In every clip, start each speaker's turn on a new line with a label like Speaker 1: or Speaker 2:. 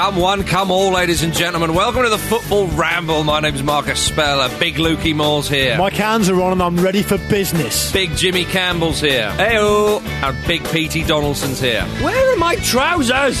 Speaker 1: Come one, come all, ladies and gentlemen. Welcome to the Football Ramble. My name's Marcus Speller. Big Lukey Moore's here.
Speaker 2: My cans are on and I'm ready for business.
Speaker 1: Big Jimmy Campbell's here. Heyo. And Big Petey Donaldson's here.
Speaker 3: Where are my trousers?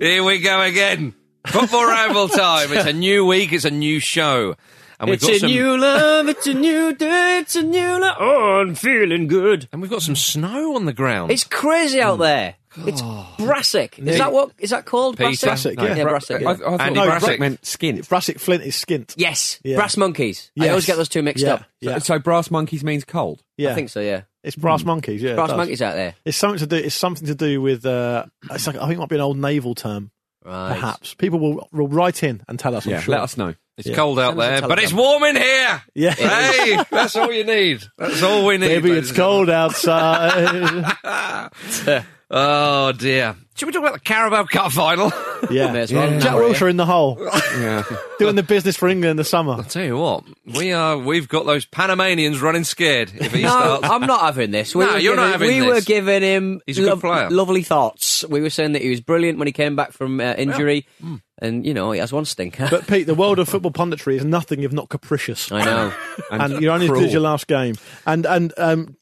Speaker 1: Here we go again. Football Ramble time. It's a new week. It's a new show. And we've
Speaker 3: It's
Speaker 1: got
Speaker 3: a
Speaker 1: some,
Speaker 3: new love, it's a new day, it's a new love. Oh, I'm feeling good.
Speaker 1: and we've got some snow on the ground.
Speaker 3: It's crazy out hmm. there. It's brassic. Is that what is that called?
Speaker 1: Peter?
Speaker 3: Brassic.
Speaker 2: Brassic, yeah.
Speaker 3: yeah, brassic.
Speaker 2: I-
Speaker 3: yeah.
Speaker 2: I thought-
Speaker 1: Andy
Speaker 2: no,
Speaker 1: Brassic
Speaker 2: Bra-
Speaker 1: meant
Speaker 2: skint. Brassic Flint is skint.
Speaker 3: Yes,
Speaker 2: Yeah.
Speaker 3: brass monkeys. I
Speaker 2: Yes.
Speaker 3: always get those two mixed
Speaker 2: Yeah,
Speaker 3: up.
Speaker 2: yeah.
Speaker 4: So brass monkeys means cold.
Speaker 2: yeah.
Speaker 3: I think so. Yeah,
Speaker 2: It's brass monkeys. Yeah, it
Speaker 3: brass
Speaker 2: does.
Speaker 3: monkeys out there.
Speaker 2: It's something to do. It's something to do with. Uh, it's like I think it might be an old naval term.
Speaker 3: Right.
Speaker 2: Perhaps people will, will write in and tell us. I'm
Speaker 4: Yeah,
Speaker 2: sure.
Speaker 4: let us know.
Speaker 1: It's
Speaker 2: Yeah.
Speaker 1: cold out
Speaker 3: Send us a
Speaker 1: there, but it's warm in here.
Speaker 2: Yeah.
Speaker 1: Hey, that's all you need. That's all we need.
Speaker 2: Maybe
Speaker 1: ladies
Speaker 2: it's
Speaker 1: and
Speaker 2: cold outside.
Speaker 1: gentlemen. Oh dear. Should we talk about the Carabao Cup final?
Speaker 2: yeah.
Speaker 3: May as well.
Speaker 2: Jack
Speaker 3: Now
Speaker 2: Wilshere in the hole,
Speaker 4: Yeah.
Speaker 2: doing the business for England in the summer.
Speaker 1: I'll tell you what, we are. We've got those Panamanians running scared if he
Speaker 3: No,
Speaker 1: starts.
Speaker 3: I'm not having this. We
Speaker 1: No,
Speaker 3: were
Speaker 1: you're not
Speaker 3: giving,
Speaker 1: having
Speaker 3: We were giving him
Speaker 1: He's a good player.
Speaker 3: lovely thoughts. We were saying that he was brilliant when he came back from uh, injury,
Speaker 1: Hmm.
Speaker 3: and you know he has one stinker.
Speaker 2: But Pete, the world of football punditry is nothing if not capricious.
Speaker 3: I know.
Speaker 2: and you're only as good as your last game. And and um,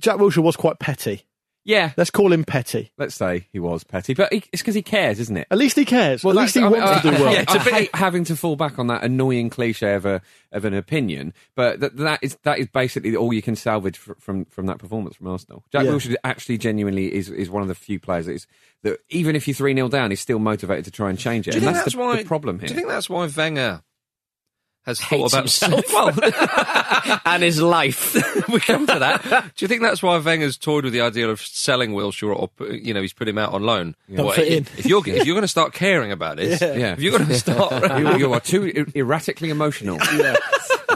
Speaker 2: Jack Wilshere was quite petty.
Speaker 4: Yeah.
Speaker 2: Let's call him petty.
Speaker 4: Let's say he was petty, but he, it's because he cares, isn't it?
Speaker 2: At least he cares. Well, At least he
Speaker 4: that's-
Speaker 2: wants
Speaker 4: I-
Speaker 2: to do uh, well.
Speaker 4: Yeah, I hate having to fall back on that annoying cliche of a of an opinion, but that, that is that is basically all you can salvage fr- from from that performance from Arsenal. Jack
Speaker 2: Yeah.
Speaker 4: Wilshere actually genuinely is is one of the few players that is that even if you're three 0 down, he's still motivated to try and change it.
Speaker 1: Do you
Speaker 4: and
Speaker 1: think
Speaker 4: that's,
Speaker 1: that's,
Speaker 4: the,
Speaker 1: why?
Speaker 4: the problem here.
Speaker 1: Do you think that's why Wenger has
Speaker 3: Hates
Speaker 1: thought about
Speaker 3: himself.
Speaker 1: Well,
Speaker 3: and his life.
Speaker 1: we come to that. Do you think that's why Wenger's toyed with the idea of selling Wilshere, or you know, he's put him out on loan?
Speaker 2: Don't
Speaker 1: Well, if,
Speaker 2: in.
Speaker 1: if you're if you're going to start caring about this,
Speaker 2: Yeah.
Speaker 4: Yeah.
Speaker 1: if you're going to start,
Speaker 4: you, you are too er- erratically emotional.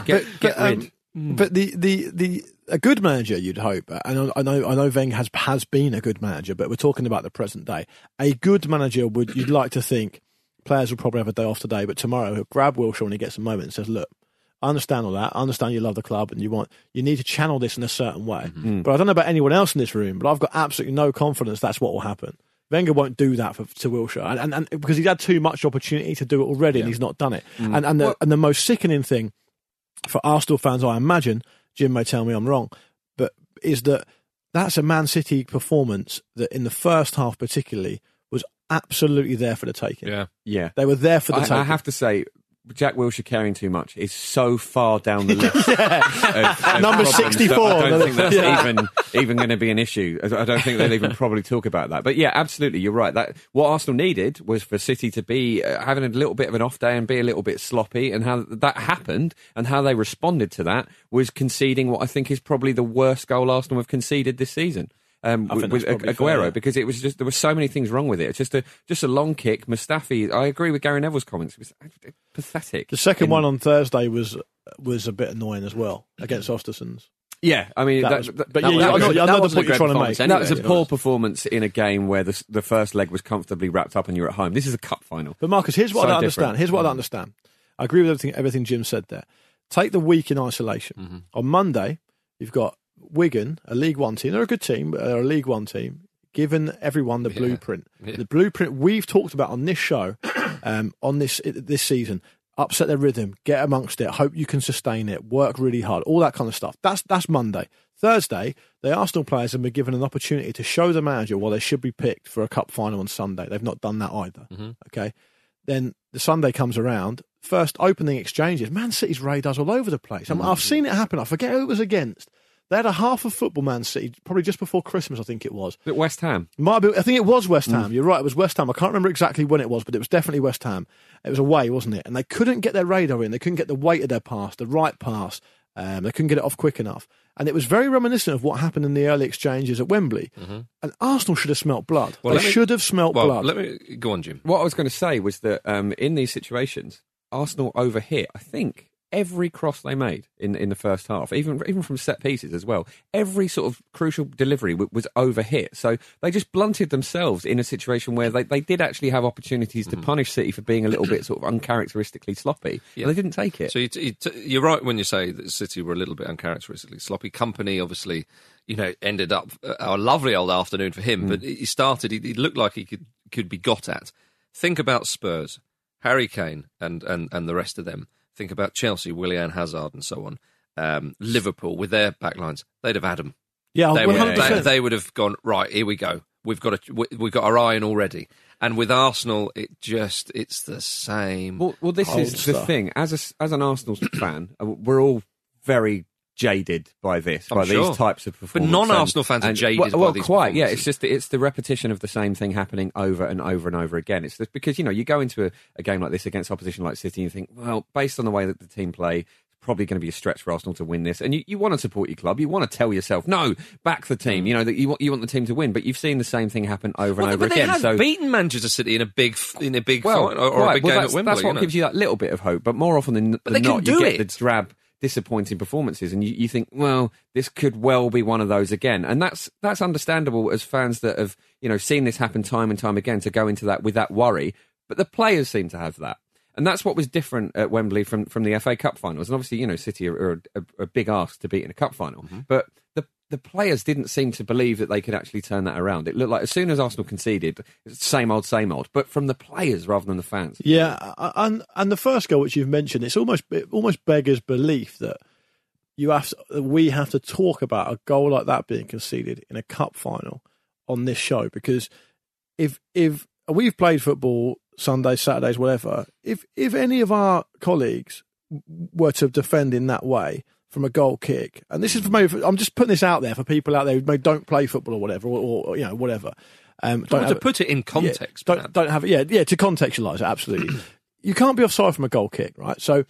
Speaker 4: Get, get
Speaker 2: But,
Speaker 4: rid.
Speaker 2: um, But the, the, the a good manager, you'd hope, and I I know I know Wenger has has been a good manager, but we're talking about the present day. A good manager would you'd like to think players will probably have a day off today, but tomorrow he'll grab Wilshere when he gets a moment and says, "Look, I understand all that. I understand you love the club and you want you need to channel this in a certain way. Mm-hmm. Mm. But I don't know about anyone else in this room, but I've got absolutely no confidence that's what will happen. Wenger won't do that for, to Wilshere, and, and, and because he's had too much opportunity to do it already, and he's not done it. Mm. And and the, and the most sickening thing for Arsenal fans, I imagine, Jim may tell me I'm wrong, but is that that's a Man City performance that in the first half particularly was absolutely there for the taking.
Speaker 1: Yeah.
Speaker 4: Yeah.
Speaker 2: They were there for the
Speaker 4: I,
Speaker 2: taking.
Speaker 4: I have to say, Jack Wilshere caring too much is so far down the list. of- of
Speaker 2: Number 64
Speaker 4: I don't think that's
Speaker 2: Yeah.
Speaker 4: even even going to be an issue. I I don't think they'll even probably talk about that. But yeah, absolutely, you're right. That what Arsenal needed was for City to be uh, having a little bit of an off day and be a little bit sloppy, and how that happened and how they responded to that was conceding what I think is probably the worst goal Arsenal have conceded this season. Um, with
Speaker 2: think
Speaker 4: with Aguero
Speaker 2: fair.
Speaker 4: because it was just there were so many things wrong with it. It's just a just a long kick. Mustafi, I agree with Gary Neville's comments. It was pathetic.
Speaker 2: The second
Speaker 4: In-
Speaker 2: one on Thursday was was a bit annoying as well against Östersund's.
Speaker 4: Yeah, I mean,
Speaker 2: That
Speaker 4: that,
Speaker 2: was-
Speaker 4: that-
Speaker 2: but
Speaker 4: that
Speaker 2: yeah,
Speaker 4: was-
Speaker 2: I
Speaker 4: that was-
Speaker 2: know
Speaker 4: that
Speaker 2: the
Speaker 4: wasn't a
Speaker 2: you're trying to make.
Speaker 4: That was a poor
Speaker 2: it was.
Speaker 4: performance in a game where the, the first leg was comfortably wrapped up and you're at home. This is a cup final.
Speaker 2: But Marcus, here's what
Speaker 4: So
Speaker 2: I don't
Speaker 4: different.
Speaker 2: understand. Here's what I don't understand. I agree with everything everything Jim said there. Take the week in isolation. On Monday, you've got Wigan, a League One team. They're a good team, but they're a League One team. Given everyone the blueprint,
Speaker 1: Yeah.
Speaker 2: the blueprint we've talked about on this show, um, on this this season, upset their rhythm, get amongst it, hope you can sustain it, work really hard, all that kind of stuff. That's that's Monday. Thursday, the Arsenal players have been given an opportunity to show the manager why they should be picked for a cup final on Sunday. They've not done that either. Okay, then the Sunday comes around. First opening exchanges, Man City's radars all over the place. I mean, I've seen it happen. I forget who it was against. They had a half of football Man City, probably just before Christmas, I think it was.
Speaker 4: At West Ham.
Speaker 2: Might be, I think it was
Speaker 4: Mm.
Speaker 2: West Ham. You're right, it was West Ham. I can't remember exactly when it was, but it was definitely West Ham. It was away, wasn't it? And they couldn't get their radar in. They couldn't get the weight of their pass, the right pass. Um, they couldn't get it off quick enough. And it was very reminiscent of what happened in the early exchanges at Wembley. And Arsenal should have smelt blood.
Speaker 1: Mm-hmm. Well,
Speaker 2: they
Speaker 1: me-
Speaker 2: should have smelt
Speaker 1: Well,
Speaker 2: blood.
Speaker 1: let me go on, Jim.
Speaker 4: What I was going to say was that um, in these situations, Arsenal overhit, I think, every cross they made in in the first half, even even from set pieces as well. Every sort of crucial delivery w- was overhit. So they just blunted themselves in a situation where they, they did actually have opportunities to punish City for being a little bit sort of uncharacteristically sloppy.
Speaker 1: Yeah.
Speaker 4: And they didn't take it.
Speaker 1: So you, you, you're right when you say that City were a little bit uncharacteristically sloppy. Kompany, obviously, you know, ended up uh, a lovely old afternoon for him. But he started. He, he looked like he could could be got at. Think about Spurs, Harry Kane, and and and the rest of them. Think about Chelsea, Willian Hazard, and so on. Um, Liverpool with their backlines, they'd have had them.
Speaker 2: yeah,
Speaker 1: They, would,
Speaker 2: 100%.
Speaker 1: they, they would have gone right. Here we go. We've got a, we- we've got our eye in already. And with Arsenal, it just it's the same.
Speaker 4: Well, well this is the thing. As a, as an Arsenal fan, uh, we're all very jaded by this,
Speaker 1: I'm
Speaker 4: by
Speaker 1: sure.
Speaker 4: these types of performances.
Speaker 1: But non-Arsenal fans are jaded
Speaker 4: well,
Speaker 1: by
Speaker 4: well,
Speaker 1: these
Speaker 4: quite. Yeah, it's just it's the repetition of the same thing happening over and over and over again. It's just because you know you go into a, a game like this against opposition like City, and you think, well, based on the way that the team play. it's Probably going to be a stretch for Arsenal to win this, and you, you want to support your club. You want to tell yourself, no, back the
Speaker 1: Mm.
Speaker 4: team. You know that you want you want the team to win, but you've seen the same thing happen over
Speaker 1: Well,
Speaker 4: and over again.
Speaker 1: they have
Speaker 4: so
Speaker 1: beaten Manchester City in a big in a big
Speaker 4: well,
Speaker 1: fight or, or a
Speaker 4: right,
Speaker 1: big
Speaker 4: well,
Speaker 1: game
Speaker 4: that's,
Speaker 1: at Wembley.
Speaker 4: That's what
Speaker 1: you know.
Speaker 4: gives you that little bit of hope. But more often than, than not, you
Speaker 1: do
Speaker 4: get
Speaker 1: it.
Speaker 4: the drab, disappointing performances, and you, you think, well, this could well be one of those again. And that's that's understandable as fans that have you know seen this happen time and time again to go into that with that worry. But the players seem to have that. And that's what was different at Wembley from, from the FA Cup finals. And obviously, you know, City are, are a, a big ask to beat in a cup final.
Speaker 1: Mm-hmm.
Speaker 4: But the players didn't seem to believe that they could actually turn that around. It looked like as soon as Arsenal conceded, same old, same old. But from the players rather than the fans.
Speaker 2: Yeah, and and the first goal which you've mentioned, it's almost it almost beggars belief that you have we have to talk about a goal like that being conceded in a cup final on this show because if if we've played football Sundays, Saturdays, whatever, if if any of our colleagues were to defend in that way from a goal kick, and this is for maybe I'm just putting this out there for people out there who maybe don't play football or whatever, or, or you know whatever. Um, don't
Speaker 1: Well, to
Speaker 2: have-
Speaker 1: put it in context,
Speaker 2: yeah, don't, don't have it. Yeah, yeah. To contextualise it, absolutely. you can't be offside from a goal kick, right? So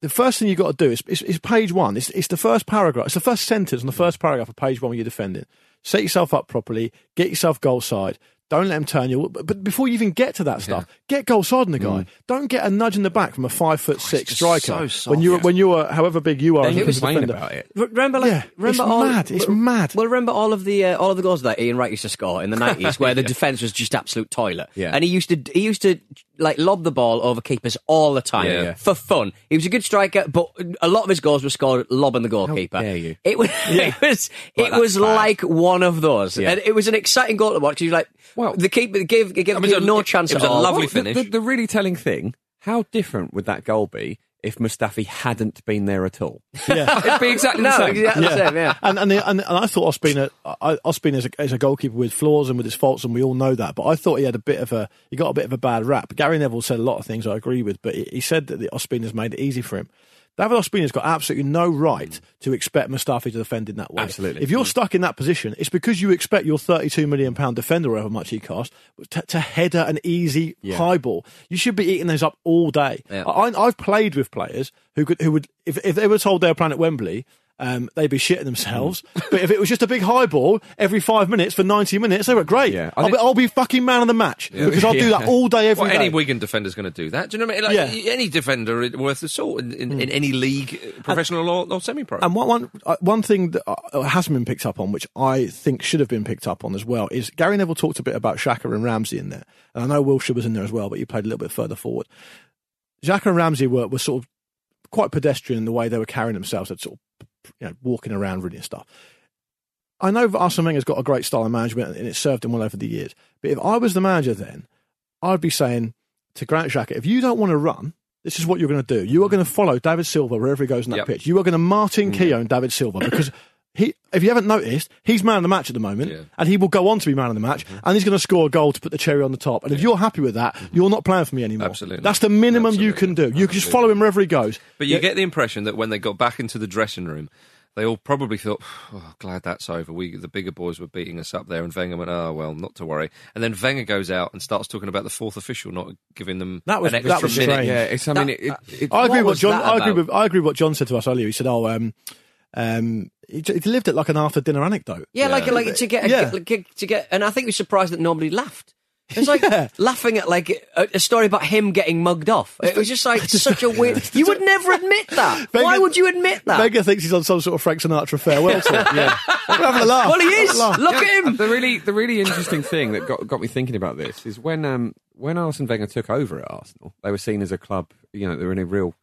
Speaker 2: the first thing you've got to do is, is, is page one. It's, it's the first paragraph. It's the first sentence on the first paragraph of page one when you're defending. Set yourself up properly. Get yourself goal side. Don't let him turn you. But, but before you even get to that stuff, get goal side on the guy. Don't get a nudge in the back from a five foot six striker
Speaker 1: so soft.
Speaker 2: when you're when you're however big you are.
Speaker 4: They
Speaker 2: as a
Speaker 4: complain
Speaker 2: defender.
Speaker 4: about it.
Speaker 5: Remember, like,
Speaker 2: Yeah,
Speaker 5: remember
Speaker 2: it's
Speaker 5: all,
Speaker 2: mad, it's mad.
Speaker 5: Well, remember all of the uh, all of the goals that Ian Wright used to score in the nineties, where the defence was just absolute toilet.
Speaker 4: Yeah.
Speaker 5: and he used to he used to like lob the ball over keepers all the time
Speaker 1: Yeah. Yeah.
Speaker 5: for fun. He was a good striker, but a lot of his goals were scored lobbing the goalkeeper.
Speaker 4: dare you.
Speaker 5: It was it was
Speaker 4: Well,
Speaker 5: it was
Speaker 4: bad.
Speaker 5: like one of those,
Speaker 4: Yeah.
Speaker 5: and it was an exciting goal to watch. He was like,
Speaker 4: Well-
Speaker 5: the keeper gave gave
Speaker 1: I mean,
Speaker 5: the
Speaker 1: it
Speaker 5: no chance
Speaker 1: it was
Speaker 5: at
Speaker 1: a lovely
Speaker 4: Well, the-
Speaker 1: finish.
Speaker 4: The, the really telling thing: how different would that goal be if Mustafi hadn't been there at all?
Speaker 2: Yeah.
Speaker 4: It'd be exactly
Speaker 5: No,
Speaker 4: the same.
Speaker 5: exactly the same, yeah.
Speaker 2: And and, the, and and I thought Ospina, I- Ospina is a, is a goalkeeper with flaws and with his faults, and we all know that. But I thought he had a bit of a he got a bit of a bad rap. Gary Neville said a lot of things I agree with, but he, he said that the Ospina's made it easy for him. David Ospina's got absolutely no right mm. to expect Mustafi to defend in that way.
Speaker 4: Absolutely.
Speaker 2: If you're mm. stuck in that position, it's because you expect your 32 million pound defender, however much he costs, to, to header an easy high ball. You should be eating those up all day.
Speaker 5: Yeah.
Speaker 2: I, I've played with players who could, who would, if, if they were told they were playing at Wembley, um, they'd be shitting themselves.
Speaker 4: Mm.
Speaker 2: but if it was just a big high ball every five minutes for 90 minutes, they were great.
Speaker 4: Yeah,
Speaker 2: I'll, be, I'll be fucking man of the match because I'll do that all day, every
Speaker 1: Well,
Speaker 2: day.
Speaker 1: any Wigan defender's going to do that. Do you know what I mean? Like,
Speaker 2: Yeah.
Speaker 1: Any defender worth the salt in, in, in any league, uh, professional or, or semi-pro.
Speaker 2: And one, one, uh, one thing that uh, hasn't been picked up on, which I think should have been picked up on as well, is Gary Neville talked a bit about Xhaka and Ramsey in there. And I know Wilshere was in there as well, but he played a little bit further forward. Xhaka and Ramsey were, were sort of quite pedestrian in the way they were carrying themselves, and sort of you know, walking around reading stuff. I know that Arsene Wenger's got a great style of management and it's served him well over the years. But if I was the manager then, I'd be saying to Granit Xhaka, if you don't want to run, this is what you're going to do. You are going to follow David Silva wherever he goes in that
Speaker 1: Yep.
Speaker 2: pitch. You are going to Martin mm. Keown David Silva because he, if you haven't noticed, he's man of the match at the moment,
Speaker 1: Yeah.
Speaker 2: and he will go on to be man of the match, mm-hmm. and he's going to score a goal to put the cherry on the top. And if you're happy with that, mm-hmm. you're not playing for me anymore.
Speaker 1: Absolutely.
Speaker 2: that's the minimum you can do.
Speaker 1: Absolutely.
Speaker 2: You can just follow him wherever he goes.
Speaker 1: But you
Speaker 2: Yeah.
Speaker 1: get the impression that when they got back into the dressing room, they all probably thought, oh, glad that's over. We, the bigger boys were beating us up there. And Wenger went, oh, well, not to worry. And then Wenger goes out and starts talking about the fourth official not giving them
Speaker 2: That was-
Speaker 1: an
Speaker 2: that
Speaker 1: extra
Speaker 2: was
Speaker 1: minute.
Speaker 2: strange.
Speaker 4: Yeah, it's. I mean, it, it, it,
Speaker 2: I agree
Speaker 5: What
Speaker 2: with John. I agree
Speaker 5: about?
Speaker 2: with. I agree with what John said to us earlier. He said, "Oh, um, um, he, he lived it like an after dinner anecdote."
Speaker 5: Yeah, like
Speaker 1: Yeah.
Speaker 5: like to get a,
Speaker 2: Yeah.
Speaker 5: like, to get, and I think he was surprised that nobody laughed. It's like
Speaker 2: Yeah.
Speaker 5: laughing at like a, a story about him getting mugged off. It was just like such a weird. You would never admit that. Why would you admit that?
Speaker 2: Wenger thinks he's on some sort of Frank Sinatra farewell tour. yeah, we're having a laugh.
Speaker 5: well, he is.
Speaker 2: having a.
Speaker 5: Look at him.
Speaker 4: The really, the really interesting thing that got got me thinking about this is when um when Arsene Wenger took over at Arsenal, they were seen as a club. You know, they were in a real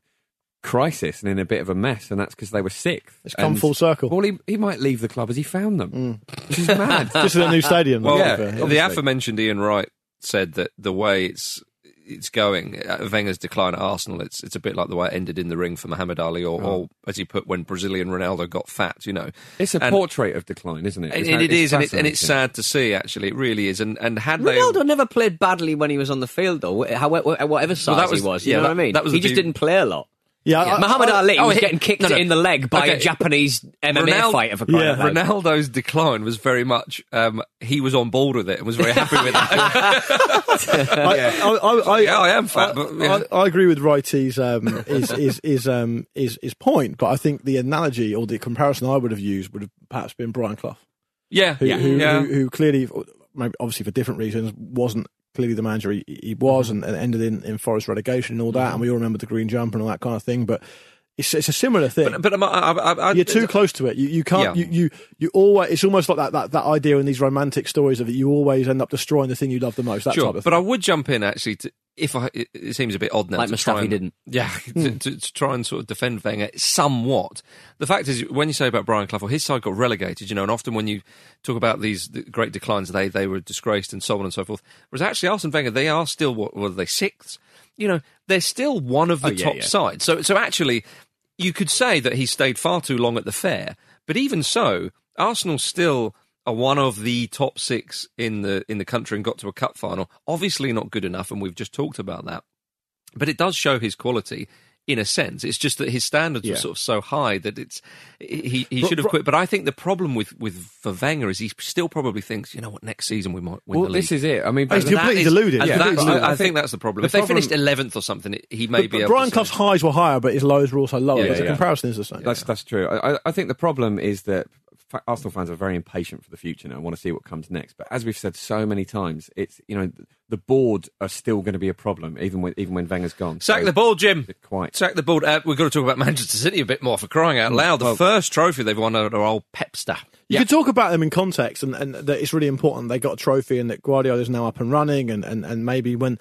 Speaker 4: crisis and in a bit of a mess, and that's because they were sixth.
Speaker 2: It's come
Speaker 4: And-
Speaker 2: full circle.
Speaker 4: Well, he, he might leave the club as he found them, which is mad.
Speaker 2: Just in a new stadium.
Speaker 1: Well,
Speaker 4: Yeah,
Speaker 1: the
Speaker 4: obviously.
Speaker 1: aforementioned Ian Wright said that the way it's it's going, uh, Wenger's decline at Arsenal, it's it's a bit like the way it ended in the ring for Muhammad Ali, or, or as he put, when Brazilian Ronaldo got fat. You know,
Speaker 4: It's a
Speaker 1: And-
Speaker 4: portrait of decline, isn't it?
Speaker 1: and,
Speaker 4: It's
Speaker 1: and
Speaker 4: how-
Speaker 1: it is, and, it, and it's sad to see. Actually, it really is. And and had
Speaker 5: Ronaldo
Speaker 1: they,
Speaker 5: never played badly when he was on the field, though. However, whatever size
Speaker 1: that was-
Speaker 5: he was, you
Speaker 1: yeah,
Speaker 5: know
Speaker 1: that-
Speaker 5: what I mean.
Speaker 1: that was
Speaker 5: he just
Speaker 1: view-
Speaker 5: didn't play a lot.
Speaker 2: Yeah, I-
Speaker 5: Muhammad
Speaker 2: I-
Speaker 5: Ali
Speaker 1: oh,
Speaker 5: was
Speaker 1: he-
Speaker 5: getting kicked
Speaker 1: no, no.
Speaker 5: in the leg by
Speaker 1: Okay.
Speaker 5: a Japanese MMA
Speaker 1: Ronaldo-
Speaker 5: fighter for crying
Speaker 2: Yeah.
Speaker 1: Ronaldo's decline was very much um, he was on board with it and was very happy with that.
Speaker 2: I, I, I, I,
Speaker 1: Yeah, I am fat,
Speaker 2: I,
Speaker 1: but, yeah.
Speaker 2: I, I agree with Wrighty's um, is is is um is is point, but I think the analogy or the comparison I would have used would have perhaps been Brian Clough,
Speaker 1: yeah,
Speaker 2: who
Speaker 1: yeah,
Speaker 2: who,
Speaker 1: yeah.
Speaker 2: who, who clearly, maybe obviously for different reasons, wasn't clearly the manager he, he was, and, and ended in, in Forest relegation and all that, and we all remember the green jumper and all that kind of thing, but. It's, it's a similar thing.
Speaker 1: But, but am I, I, I, I,
Speaker 2: you're too close to it. You, you can't.
Speaker 1: Yeah.
Speaker 2: You, you you always. It's almost like that, that that idea in these romantic stories of it. You always end up destroying the thing you love the most. That
Speaker 1: sure,
Speaker 2: type of
Speaker 1: but. I would jump in actually. To, if I, it, it seems a bit odd now
Speaker 5: Like Mustafi
Speaker 1: and,
Speaker 5: didn't.
Speaker 1: Yeah, to, hmm. to, to try and sort of defend Wenger somewhat. The fact is, when you say about Brian Clough, well, his side got relegated, you know, and often when you talk about these the great declines, they they were disgraced and so on and so forth. Whereas actually, Arsene Wenger, they are still what were they sixth? You know, they're still one of the
Speaker 4: Oh, yeah,
Speaker 1: top
Speaker 4: yeah.
Speaker 1: sides. So so actually, you could say that he stayed far too long at the fair. But even so, Arsenal still are one of the top six in the in the country and got to a cup final. Obviously not good enough, and we've just talked about that. But it does show his quality in a sense. It's just that his standards
Speaker 2: Yeah.
Speaker 1: were sort of so high that it's he, he
Speaker 2: Bro-
Speaker 1: should have quit. But I think the problem with with for Wenger is he still probably thinks, you know what, next season we might win
Speaker 4: Well,
Speaker 1: the league.
Speaker 4: this is it. I mean, oh,
Speaker 2: He's
Speaker 4: but-
Speaker 2: completely
Speaker 1: That is-
Speaker 2: deluded. Yeah,
Speaker 1: that's- I,
Speaker 4: I
Speaker 1: think
Speaker 4: think
Speaker 1: that's the problem.
Speaker 4: the
Speaker 1: if they finished eleventh or something, he may
Speaker 2: But-
Speaker 1: be.
Speaker 2: but
Speaker 1: able
Speaker 2: Brian
Speaker 1: to
Speaker 2: Clough's
Speaker 1: say-
Speaker 2: highs were higher, but his lows were also lower.
Speaker 1: Yeah,
Speaker 2: but the
Speaker 1: yeah.
Speaker 2: comparison is the same.
Speaker 4: That's that's true. I, I- I think the problem is that fa- Arsenal fans are very impatient for the future now and want to see what comes next. But as we've said so many times, it's you know the board are still going to be a problem even when even when Wenger's gone.
Speaker 1: Sack
Speaker 4: So-
Speaker 1: the ball, Jim.
Speaker 4: Quite.
Speaker 1: Sack the ball. Uh, we've got to talk about Manchester City a bit more for crying out loud. The
Speaker 4: Well-
Speaker 1: first trophy they've won under old Pepster.
Speaker 2: You could talk about them in context, and, and that it's really important they got a trophy and that Guardiola is now up and running, and, and, and maybe when.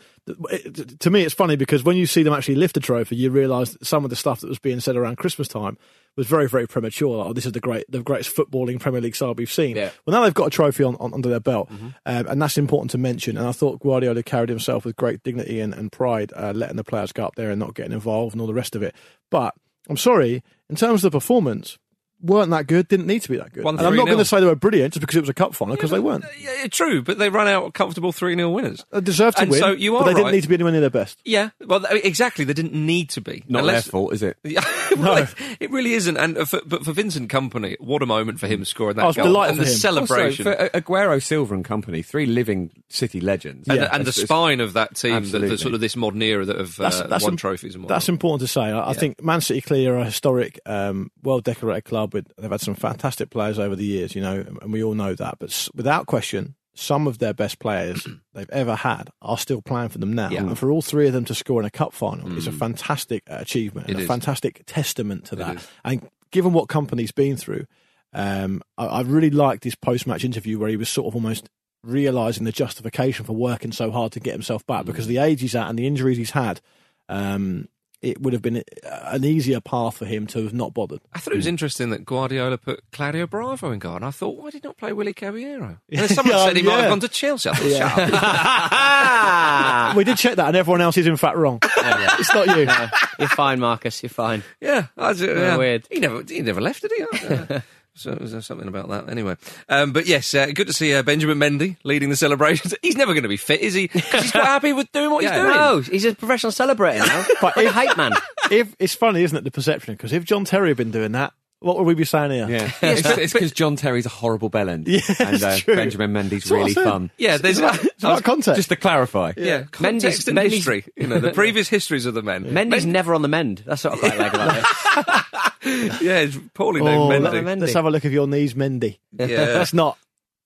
Speaker 2: It, to me, it's funny because when you see them actually lift a trophy, you realise some of the stuff that was being said around Christmas time was very, very premature. Like, oh, this is the great, the greatest footballing Premier League side we've seen.
Speaker 5: Yeah.
Speaker 2: Well, now they've got a trophy on, on under their belt, um, and that's important to mention. And I thought Guardiola carried himself with great dignity and, and pride, uh, letting the players go up there and not getting involved and all the rest of it. But I'm sorry, in terms of the performance, weren't that good. Didn't need to be that good.
Speaker 1: Won
Speaker 2: and I'm not going to say they were brilliant just because it was a cup final because they weren't.
Speaker 1: Yeah, yeah, true, but they ran out comfortable 3 0 winners.
Speaker 2: They deserved to
Speaker 1: And
Speaker 2: win,
Speaker 1: so you
Speaker 2: but
Speaker 1: are
Speaker 2: they didn't need to be anywhere near their best.
Speaker 1: Yeah, well, exactly. They didn't need to be.
Speaker 4: Not
Speaker 1: Unless-
Speaker 4: their fault, is it?
Speaker 1: Yeah, well, it, it really isn't. And uh, for, but for Vincent Kompany, what a moment for him scoring that
Speaker 2: I was
Speaker 1: goal
Speaker 2: delighted
Speaker 1: and
Speaker 2: for
Speaker 1: the
Speaker 2: him.
Speaker 1: celebration.
Speaker 4: Also, for Aguero, Silva and Kompany, three living City legends.
Speaker 1: and,
Speaker 2: Yeah,
Speaker 1: and the
Speaker 4: it's- it's-
Speaker 1: spine of that team, the, the sort of this modern era that have uh, won
Speaker 2: im-
Speaker 1: trophies and
Speaker 2: That's important to say. I, I think Man City clearly are a historic, um, well decorated club. With they've had some fantastic players over the years, you know, and we all know that. But without question, some of their best players they've ever had are still playing for them now. And for all three of them to score in a cup final is a fantastic uh, achievement and
Speaker 1: Mm. It
Speaker 2: a
Speaker 1: is.
Speaker 2: fantastic testament to that. And given what Kompany's been through, um, I, I really liked his post match interview where he was sort of almost realizing the justification for working so hard to get himself back because the age he's at and the injuries he's had. Um, it would have been uh, an easier path for him to have not bothered.
Speaker 1: I thought it was interesting that Guardiola put Claudio Bravo in goal. And I thought, why did he not play Willy Caballero? And then someone
Speaker 2: Yeah,
Speaker 1: said he might have gone to Chelsea. I thought, shut up.
Speaker 2: we did check that, and everyone else is in fact wrong. it's not you.
Speaker 5: You're fine, Marcus. You're fine.
Speaker 1: Yeah, I was, uh, yeah.
Speaker 5: weird.
Speaker 1: He never, he never left, did he? So was there something about that anyway? Um, but yes, uh, good to see uh, Benjamin Mendy leading the celebrations. He's never going to be fit, is he? 'Cause he's quite happy with doing what he's doing.
Speaker 5: No, he's a professional celebrator now.
Speaker 2: But
Speaker 5: a
Speaker 2: if-
Speaker 5: hype man.
Speaker 2: If it's funny, isn't it, the perception? Because if John Terry had been doing that, what would we be saying here?
Speaker 4: Yeah, it's because John Terry's a horrible bellend,
Speaker 2: Yeah,
Speaker 4: and
Speaker 2: it's
Speaker 4: uh,
Speaker 2: true.
Speaker 4: Benjamin Mendy's
Speaker 2: That's
Speaker 4: really fun.
Speaker 1: Yeah, there's
Speaker 2: It's about context.
Speaker 4: Just to clarify,
Speaker 1: yeah, context
Speaker 5: Mendy's-
Speaker 1: and
Speaker 5: Mendy's-
Speaker 1: history. You know, the previous histories of the men.
Speaker 5: Mendy's never on the mend. That's what I quite like about it.
Speaker 1: yeah, it's poorly
Speaker 2: Oh,
Speaker 1: named
Speaker 2: let,
Speaker 1: Mendy.
Speaker 5: Mendy.
Speaker 2: us have a look at your knees, Mendy.
Speaker 1: Yeah,
Speaker 2: That's not.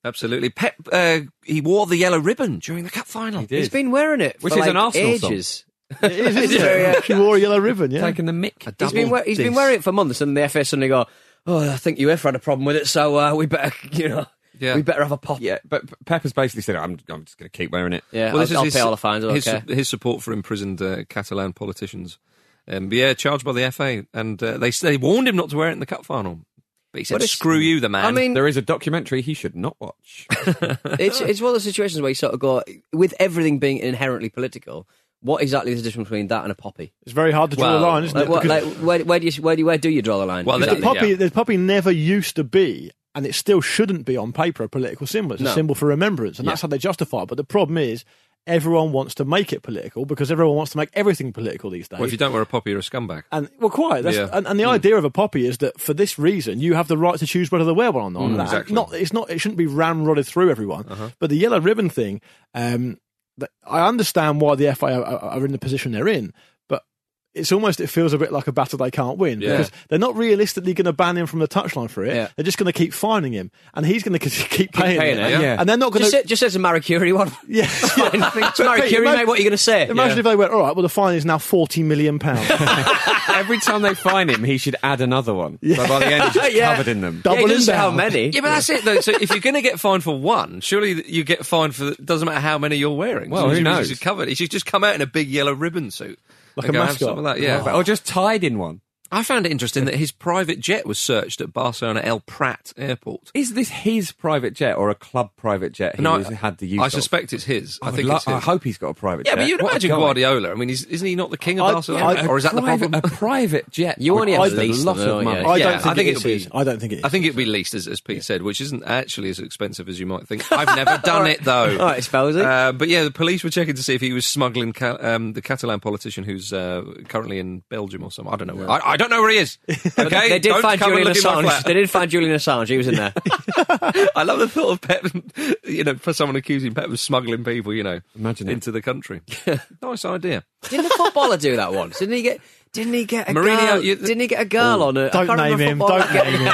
Speaker 1: absolutely. Pep, uh, he wore the yellow ribbon during the cup final.
Speaker 4: He did.
Speaker 5: He's been wearing it
Speaker 4: Which
Speaker 5: for
Speaker 4: is
Speaker 5: like
Speaker 4: an Arsenal song.
Speaker 5: ages.
Speaker 2: It is, isn't it? She wore a yellow ribbon, yeah.
Speaker 4: taking the mick.
Speaker 5: He's been, we- he's been wearing it for months, and the FA suddenly go, "Oh, I think UEFA had a problem with it, so uh, we better, you know,
Speaker 1: Yeah.
Speaker 5: we better have a pop."
Speaker 4: Yeah, but Pepper's basically said, "I'm, I'm just going to keep wearing it."
Speaker 5: Yeah,
Speaker 1: Well, this
Speaker 5: I'll, I'll
Speaker 1: is
Speaker 5: pay
Speaker 1: his,
Speaker 5: all the fines.
Speaker 1: His,
Speaker 5: care.
Speaker 1: his support for imprisoned uh, Catalan politicians. Um, but yeah, charged by the FA, and uh, they they warned him not to wear it in the cup final. But he said,
Speaker 5: But it's-
Speaker 1: "Screw you, the man."
Speaker 5: I mean,
Speaker 4: There is a documentary he should not watch.
Speaker 5: it's it's one of those situations where you sort of go, with everything being inherently political. What exactly is the difference between that and a poppy?
Speaker 2: It's very hard to draw
Speaker 1: Well,
Speaker 2: a line, isn't
Speaker 5: Like,
Speaker 2: it?
Speaker 5: what,
Speaker 2: Because
Speaker 5: like, where, where do you where do you, where do you draw the line?
Speaker 1: Well,
Speaker 2: the poppy,
Speaker 1: yeah.
Speaker 2: the poppy never used to be, and it still shouldn't be on paper a political symbol. It's a symbol for remembrance, and that's how they justify it. But the problem is, everyone wants to make it political because everyone wants to make everything political these days.
Speaker 1: well, if you don't wear a poppy, you're a scumbag.
Speaker 2: And well, quite.
Speaker 1: Yeah.
Speaker 2: And, and the hmm. idea of a poppy is that for this reason, you have the right to choose whether to wear one or not. Hmm, that-
Speaker 1: exactly.
Speaker 2: Not it's not. It shouldn't be ramrodded through everyone. Uh-huh. But the yellow ribbon thing, um, I understand why the FA are, in the position they're in. It's almost, it feels a bit like a battle they can't win
Speaker 1: Yeah.
Speaker 2: because they're not realistically going to ban him from the touchline for it.
Speaker 5: Yeah.
Speaker 2: They're just going to keep fining him and he's going to keep paying,
Speaker 5: paying
Speaker 2: it.
Speaker 5: it,
Speaker 4: yeah.
Speaker 2: And they're not going
Speaker 5: just
Speaker 2: to.
Speaker 5: say, just say it's a Marie Curie one.
Speaker 2: Yeah.
Speaker 5: It's Marie
Speaker 2: Pete,
Speaker 5: Curie,
Speaker 2: imagine-
Speaker 5: mate. What are you going to say?
Speaker 2: Imagine if they went, all right, well, the fine is now £40 million.
Speaker 4: Every time they fine him, he should add another one. Yeah. So by the end, he's just
Speaker 5: Yeah.
Speaker 4: covered in them.
Speaker 5: Yeah,
Speaker 2: Double
Speaker 5: doesn't
Speaker 2: him
Speaker 5: how many.
Speaker 1: Yeah, but that's it though. So if you're going to get fined for one, surely you get fined for. Doesn't matter how many you're wearing.
Speaker 4: Well,
Speaker 1: So
Speaker 4: who
Speaker 1: you
Speaker 4: knows?
Speaker 1: should cover it. You should just come out in a big yellow ribbon suit,
Speaker 2: Like a mascot.
Speaker 1: that. Yeah, oh.
Speaker 4: Or just tied in one.
Speaker 1: I found it interesting that his private jet was searched at Barcelona El Prat airport.
Speaker 4: Is this his private jet or a club private jet he
Speaker 1: No,
Speaker 4: was- had the use
Speaker 1: I
Speaker 4: of?
Speaker 1: suspect it's his. I,
Speaker 4: would
Speaker 1: think
Speaker 4: lo-
Speaker 1: it's his.
Speaker 4: I hope he's got a private jet.
Speaker 1: yeah,
Speaker 4: jet.
Speaker 1: but you'd
Speaker 4: What
Speaker 1: imagine. Guardiola. I mean, he's, isn't he not the king of
Speaker 2: I-
Speaker 1: Barcelona?
Speaker 2: I-
Speaker 1: or is that the
Speaker 4: private,
Speaker 1: problem?
Speaker 4: A private jet.
Speaker 5: You only have
Speaker 4: cost
Speaker 5: to
Speaker 4: a lot
Speaker 5: them,
Speaker 4: of
Speaker 5: don't
Speaker 4: money.
Speaker 5: you?
Speaker 2: I don't think,
Speaker 1: I think
Speaker 2: it
Speaker 1: it'll be-
Speaker 2: I don't think it is.
Speaker 1: I think it'd be leased, as, as Pete said, which isn't actually as expensive as you might think. I've never done it though.
Speaker 5: All right, Spelsy.
Speaker 1: Uh, but yeah, the police were checking to see if he was smuggling ca- um, the Catalan politician who's uh, currently in Belgium or something. I don't know. Where. I, I don't know where he is. Okay,
Speaker 5: they did
Speaker 1: Don't
Speaker 5: find Julian
Speaker 1: look in my
Speaker 5: Assange. They did find Julian Assange. He was in there.
Speaker 1: I love the thought of Pep, you know, for someone accusing Pep of smuggling people, you know,
Speaker 4: Imagine
Speaker 1: into the country. nice idea.
Speaker 5: Didn't the footballer do that once? Didn't he get? Didn't he get a
Speaker 1: Mourinho,
Speaker 5: girl?
Speaker 1: you-
Speaker 5: didn't he get a girl on it?
Speaker 2: Don't name him. Don't name him.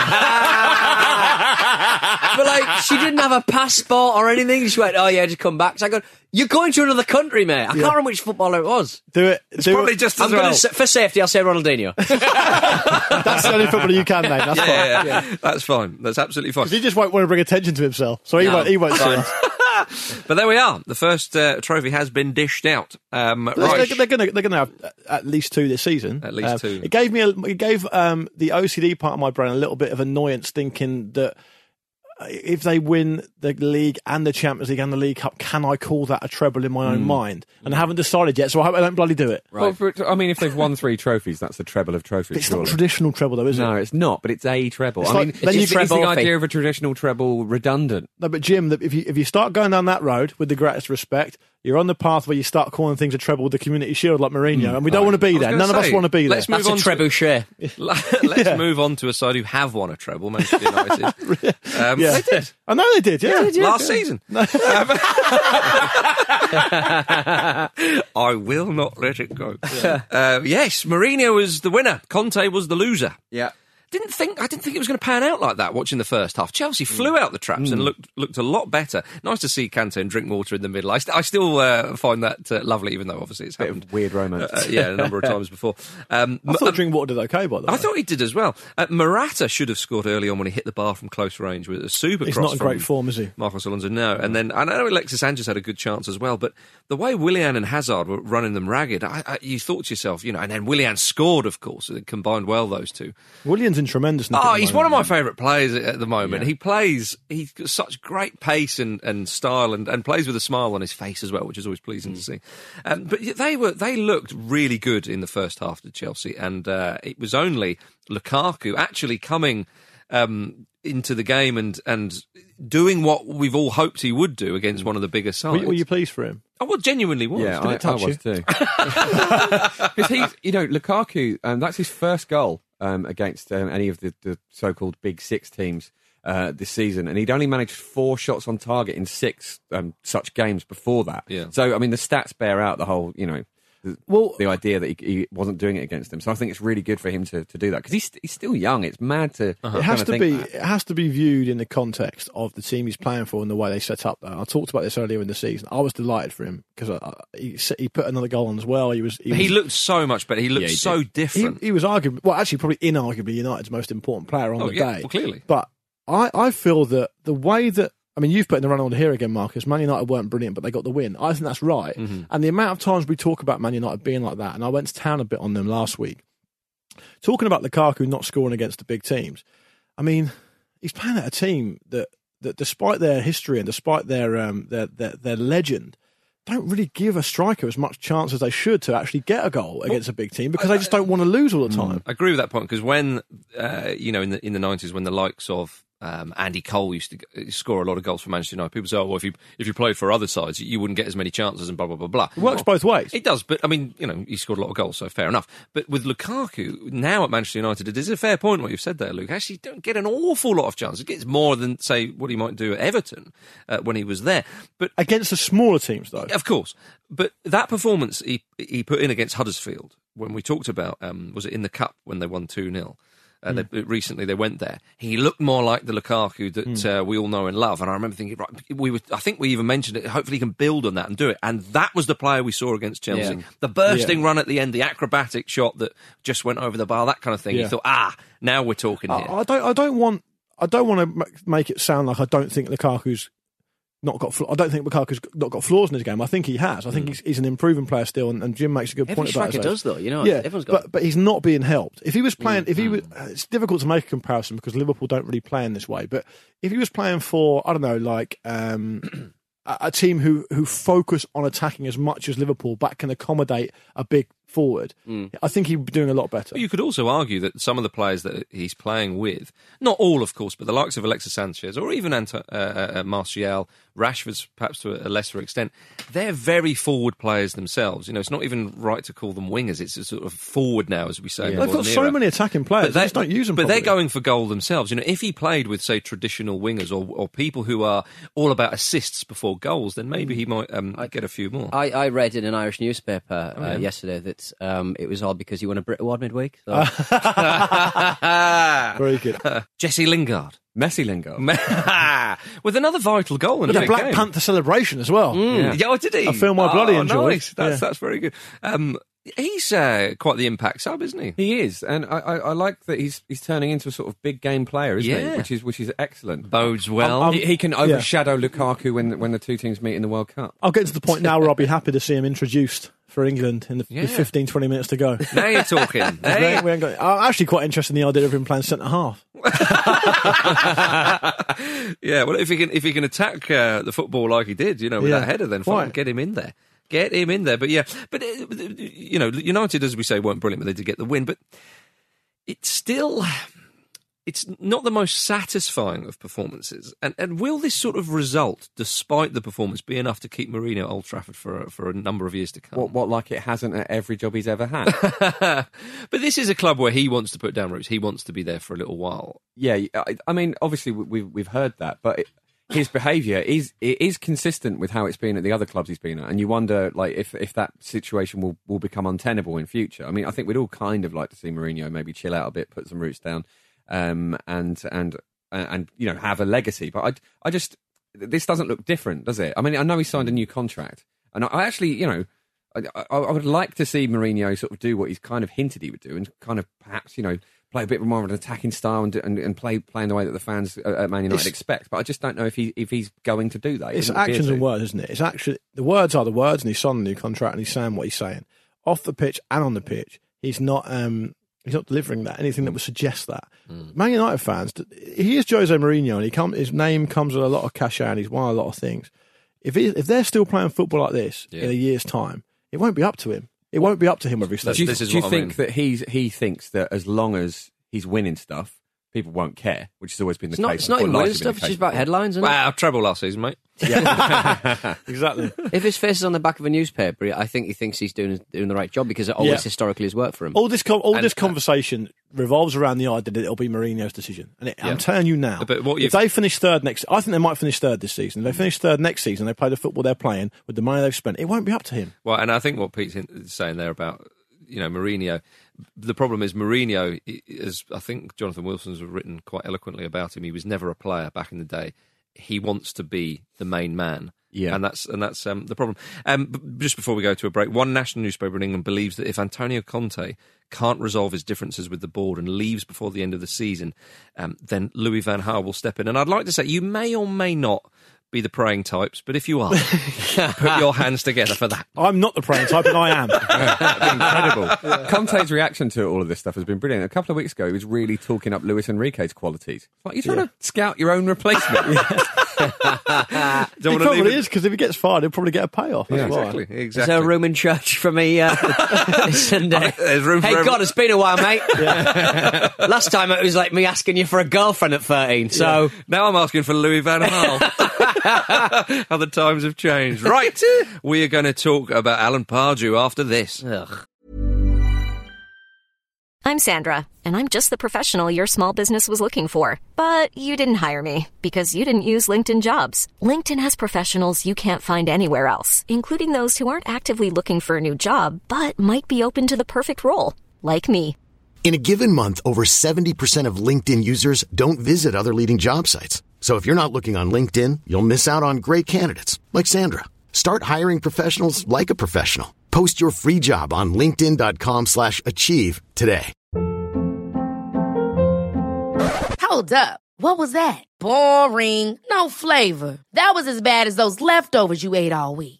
Speaker 5: but like, she didn't have a passport or anything. She went, "Oh yeah, just come back." So I go, "You're going to another country, mate." I can't remember which footballer it was.
Speaker 2: Do it.
Speaker 1: It's
Speaker 2: do
Speaker 1: probably
Speaker 2: it.
Speaker 1: just as
Speaker 5: I'm gonna say, for safety, I'll say Ronaldinho.
Speaker 2: That's the only footballer you can name. That's
Speaker 1: yeah,
Speaker 2: fine.
Speaker 1: yeah, yeah. That's fine. That's absolutely fine.
Speaker 2: He just won't want to bring attention to himself, so he
Speaker 1: No,
Speaker 2: won't. He won't.
Speaker 1: Fine.
Speaker 2: say us.
Speaker 1: But there we are. The first uh, trophy has been dished out. Um,
Speaker 2: They're, they're going they're to have at least two this season.
Speaker 1: At least
Speaker 2: Um,
Speaker 1: two.
Speaker 2: It gave me a, it gave um, the OCD part of my brain a little bit of annoyance, thinking that uh, if they win the league and the Champions League and the League Cup, can I call that a treble in my own hmm. mind? And I haven't decided yet, so I hope I don't bloody do it.
Speaker 4: Well, for, I mean, if they've won three trophies, that's a treble of trophies.
Speaker 2: It's
Speaker 4: surely.
Speaker 2: not traditional treble, though, is
Speaker 4: No,
Speaker 2: it?
Speaker 4: it's not, but it's a treble.
Speaker 2: It's
Speaker 4: I
Speaker 2: like-
Speaker 4: mean,
Speaker 2: then
Speaker 4: is, is the idea of a traditional treble redundant?
Speaker 2: No, but Jim, if you if you start going down that road with the greatest respect, you're on the path where you start calling things a treble with the Community Shield like Mourinho, and we don't want to be there.
Speaker 1: gonna
Speaker 2: None of us want to be there.
Speaker 1: let's move
Speaker 5: That's a
Speaker 1: on to-
Speaker 5: trebuchet.
Speaker 1: Let's
Speaker 2: Yeah.
Speaker 1: move on to a side who have won a treble, Manchester United. um,
Speaker 2: Yeah.
Speaker 1: They did
Speaker 2: I know they did. Yeah,
Speaker 1: last season. Um, I will not let it go. Uh, yes, Mourinho was the winner. Conte was the loser.
Speaker 4: Yeah.
Speaker 1: Didn't think I didn't think it was going to pan out like that. Watching the first half, Chelsea
Speaker 2: Mm.
Speaker 1: flew out the traps and looked looked a lot better. Nice to see Kante and Drinkwater in the middle. I, st- I still uh, find that uh, lovely, even though obviously it's
Speaker 4: Bit
Speaker 1: happened.
Speaker 4: of weird romance.
Speaker 1: Uh, yeah, a number of times before. Um,
Speaker 2: I thought Drinkwater did okay, by the way.
Speaker 1: I thought he did as well. Uh, Morata should have scored early on when he hit the bar from close range with a super
Speaker 2: He's not in great form, is he?
Speaker 1: Marcos Alonso, no. And then I know Alexis Sanchez had a good chance as well, but the way Willian and Hazard were running them ragged, I, I, you thought to yourself, you know, and then Willian scored, of course, it combined well, those two.
Speaker 2: Williams in tremendous. nick
Speaker 1: Oh,
Speaker 2: at the
Speaker 1: he's one of my favourite players at the moment. He plays, he's got such great pace and, and style and, and plays with a smile on his face as well, which is always pleasing to see. Um, but they were, they looked really good in the first half to Chelsea and uh, it was only Lukaku actually coming um, into the game and, and doing what we've all hoped he would do against one of the bigger
Speaker 2: Were,
Speaker 1: sides.
Speaker 2: you- were you pleased for him?
Speaker 1: Oh, well, genuinely was.
Speaker 4: Yeah,
Speaker 2: Did
Speaker 4: I,
Speaker 2: it touch
Speaker 4: I was
Speaker 2: you?
Speaker 4: too. Because he's, you know, Lukaku, um, that's his first goal um, against um, any of the, the so-called big six teams uh, this season, and he'd only managed four shots on target in six um, such games before that.
Speaker 1: Yeah.
Speaker 4: So, I mean, the stats bear out the whole, you know,
Speaker 2: Well-
Speaker 4: the idea that he, he wasn't doing it against them. So, I think it's really good for him to, to do that because he's he's still young. It's mad to.
Speaker 2: Uh-huh. It has to be.
Speaker 4: that.
Speaker 2: It has to be viewed in the context of the team he's playing for and the way they set up. Though I talked about this earlier in the season. I was delighted for him because he he put another goal on as well. He was he,
Speaker 1: He looked so much better. He looked
Speaker 4: Yeah, he
Speaker 1: so
Speaker 4: did.
Speaker 2: he,
Speaker 1: different.
Speaker 2: he was arguably well, actually probably inarguably United's most important player on
Speaker 1: Oh,
Speaker 2: the
Speaker 1: yeah,
Speaker 2: day.
Speaker 1: well, clearly.
Speaker 2: But I I feel that the way that I mean, you've put in the run on here again, Marcus. Man United weren't brilliant, but they got the win. I think that's right.
Speaker 1: Mm-hmm.
Speaker 2: And the amount of times we talk about Man United being like that, and I went to town a bit on them last week, talking about Lukaku not scoring against the big teams. I mean, he's playing at a team that, that despite their history and despite their, um, their, their, their legend, don't really give a striker as much chance as they should to actually get a goal against a big team because they just don't want to lose all the time.
Speaker 1: I agree with that point because when uh, you know in the in the nineties when the likes of um, Andy Cole used to score a lot of goals for Manchester United, people say, "Oh, well, if you if you played for other sides, you wouldn't get as many chances," and blah blah blah blah.
Speaker 2: It works both ways.
Speaker 1: It does, but I mean, you know, he scored a lot of goals, so fair enough. But with Lukaku now at Manchester United, it is a fair point what you've said there, Luke. Actually, don't get an awful lot of chances. It gets more than say what he might do at Everton uh, when he was there. But
Speaker 2: Against the smaller teams, though.
Speaker 1: of course, but that performance he he put in against Huddersfield when we talked about um, was it in the cup when they won two 0 uh,
Speaker 2: Hmm.
Speaker 1: they, recently they went there. He looked more like the Lukaku that
Speaker 2: Hmm.
Speaker 1: uh, we all know and love. And I remember thinking, right, we were. I think we even mentioned it. Hopefully, he can build on that and do it. And that was the player we saw against Chelsea.
Speaker 5: Yeah.
Speaker 1: The bursting run at the end, the acrobatic shot that just went over the bar, that kind of thing. You
Speaker 2: Yeah.
Speaker 1: thought, ah, now we're talking here.
Speaker 2: I, I don't. I don't want. I don't want to make it sound like I don't think Lukaku's not got. flaw- I don't think Lukaku's not got flaws in his game. I think he has. I think hmm. he's, he's an improving player still, and, and Jim makes a good
Speaker 5: Every
Speaker 2: point about
Speaker 5: striker
Speaker 2: it.
Speaker 5: does, though. You know,
Speaker 2: yeah,
Speaker 5: everyone's got.
Speaker 2: but but he's not being helped. If he was playing, if he hmm, was, hmm. it's difficult to make a comparison because Liverpool don't really play in this way. But if he was playing for, I don't know, like um, a, a team who who focus on attacking as much as Liverpool, but can accommodate a big forward, I think he'd be doing a lot better.
Speaker 1: But you could also argue that some of the players that he's playing with, not all, of course, but the likes of Alexis Sanchez or even Anto, uh, uh, Martial, Rashford's perhaps to a lesser extent. They're very forward players themselves. You know, it's not even right to call them wingers. It's a sort of forward now, as we say. in the
Speaker 2: They've got
Speaker 1: modern
Speaker 2: so
Speaker 1: era.
Speaker 2: many attacking players. They just don't use them.
Speaker 1: But they're going for goal themselves. You know, if he played with, say, traditional wingers or, or people who are all about assists before goals, then maybe he might um, get a few more.
Speaker 5: I, I read in an Irish newspaper uh,
Speaker 1: yeah.
Speaker 5: yesterday that um, it was all because he won a Brit Award midweek. So.
Speaker 2: Very good.
Speaker 1: Jesse Lingard.
Speaker 4: Messi Lingard.
Speaker 1: with another vital goal in a
Speaker 2: a
Speaker 1: big
Speaker 2: Black
Speaker 1: game.
Speaker 2: Panther celebration as well.
Speaker 1: Mm. Yeah. oh, did he?
Speaker 2: A film I bloody
Speaker 1: oh,
Speaker 2: enjoyed.
Speaker 1: Nice. That's,
Speaker 2: Yeah.
Speaker 1: that's very good. Um, he's uh, quite the impact sub, isn't he?
Speaker 4: He is, and I, I, I like that he's he's turning into a sort of big game player, isn't
Speaker 1: Yeah.
Speaker 4: he? Which is which is excellent.
Speaker 1: Bodes well.
Speaker 2: Um,
Speaker 4: he, he can overshadow Lukaku when when the two teams meet in the World Cup.
Speaker 2: I'll get to the point now where I'll be happy to see him introduced for England in the
Speaker 1: Yeah.
Speaker 2: 15, 20 minutes to go.
Speaker 1: now you're talking.
Speaker 2: We
Speaker 1: Hey.
Speaker 2: ain't- we got- I'm actually quite interested in the idea of him playing centre half.
Speaker 1: yeah, well, if he can if he can attack uh, the football like he did, you know, with
Speaker 2: Yeah.
Speaker 1: that header, then fine,
Speaker 2: Right.
Speaker 1: get him in there. Get him in there. But yeah, but uh, you know, United, as we say, weren't brilliant, but they did get the win. But it's still. It's not the most satisfying of performances, and and will this sort of result, despite the performance, be enough to keep Mourinho at Old Trafford for a, for a number of years to come?
Speaker 4: What what like it hasn't at every job he's ever had.
Speaker 1: but this is a club where he wants to put down roots. He wants to be there for a little while.
Speaker 4: yeah, I, I mean, obviously we- we've we've heard that, but. It, his behaviour is it is consistent with how it's been at the other clubs he's been at, and you wonder like if, if that situation will, will become untenable in future. I mean, I think we'd all kind of like to see Mourinho maybe chill out a bit, put some roots down, um, and and and you know have a legacy. But I I just this doesn't look different, does it? I mean, I know he signed a new contract, and I, actually you know. I, I I would like to see Mourinho sort of do what he's kind of hinted he would do, and kind of perhaps you know play a bit more of an attacking style and and, and play play in the way that the fans at Man United
Speaker 2: It's-
Speaker 4: expect. But I just don't know if he if he's going to do that. He
Speaker 2: It's actions and words, isn't it? It's actually the words are the words, and he's signed a new contract, and he's saying what he's saying off the pitch and on the pitch. He's not. Um, he's not delivering that anything that would suggest that. Man United fans, he is Jose Mourinho, and he come, his name comes with a lot of cachet, and he's won a lot of things. If he, if they're still playing football like this
Speaker 1: Yeah.
Speaker 2: in a year's time, it won't be up to him. It won't be up to him whether he stays.
Speaker 4: Do you,
Speaker 1: This is
Speaker 4: do you
Speaker 1: I
Speaker 4: think
Speaker 1: mean.
Speaker 4: that he's he thinks that as long as he's winning stuff, people won't care, which has always been the
Speaker 5: It's not,
Speaker 4: case.
Speaker 5: it's not
Speaker 4: or
Speaker 5: even
Speaker 4: largely
Speaker 5: winning stuff, it's just about headlines. Isn't it?
Speaker 1: Wow, treble last season, mate.
Speaker 2: exactly.
Speaker 5: If his face is on the back of a newspaper, I think he thinks he's doing doing the right job because it always
Speaker 2: Yeah.
Speaker 5: historically has worked for him.
Speaker 2: All this, co- all
Speaker 1: And-
Speaker 2: this uh, conversation revolves around the idea that it'll be Mourinho's decision. And it,
Speaker 1: Yeah.
Speaker 2: I'm telling you now,
Speaker 1: But what
Speaker 2: if they finish third next, I think they might finish third this season. If they finish third next season, they play the football they're playing with the money they've spent. It won't be up to him.
Speaker 1: Well, and I think what Pete's saying there about you know Mourinho, the problem is Mourinho is. I think Jonathan Wilson's written quite eloquently about him. He was never a player back in the day. He wants to be the main man.
Speaker 4: Yeah.
Speaker 1: and that's and that's um, the problem. Um, but just before we go to a break, one national newspaper in England believes that if Antonio Conte can't resolve his differences with the board and leaves before the end of the season, um, then Louis Van Gaal will step in. And I'd like to say you may or may not be the praying types, but if you are, put your hands together for that.
Speaker 2: I'm not the praying type, and I am.
Speaker 4: incredible. Conte's reaction to all of this stuff has been brilliant. A couple of weeks ago, he was really talking up Luis Enrique's qualities. Like, you're trying to scout your own replacement.
Speaker 2: he
Speaker 1: Don't wanna
Speaker 2: probably
Speaker 1: leave it-
Speaker 2: is because if he gets fired, he'll probably get a payoff. That's
Speaker 4: Yeah.
Speaker 2: why.
Speaker 1: Exactly,
Speaker 5: Is
Speaker 1: exactly.
Speaker 5: there a room in church for me uh, this Sunday?
Speaker 1: There's room
Speaker 5: hey,
Speaker 1: every-
Speaker 5: God, it's been a while, mate. Last time it was like me asking you for a girlfriend at 13. So,
Speaker 1: Now I'm asking for Louis Van Gaal. How the times have changed. Right, we are going to talk about Alan Pardew after this.
Speaker 5: ugh.
Speaker 6: I'm Sandra, and I'm just the professional your small business was looking for. But you didn't hire me because you didn't use LinkedIn jobs. LinkedIn has professionals you can't find anywhere else, including those who aren't actively looking for a new job but might be open to the perfect role, like me.
Speaker 7: In a given month, over 70% of LinkedIn users don't visit other leading job sites. So if you're not looking on LinkedIn, you'll miss out on great candidates like Sandra. Start hiring professionals like a professional. Post your free job on linkedin.com slash achieve today.
Speaker 8: Hold up. What was that? Boring. No flavor. That was as bad as those leftovers you ate all week.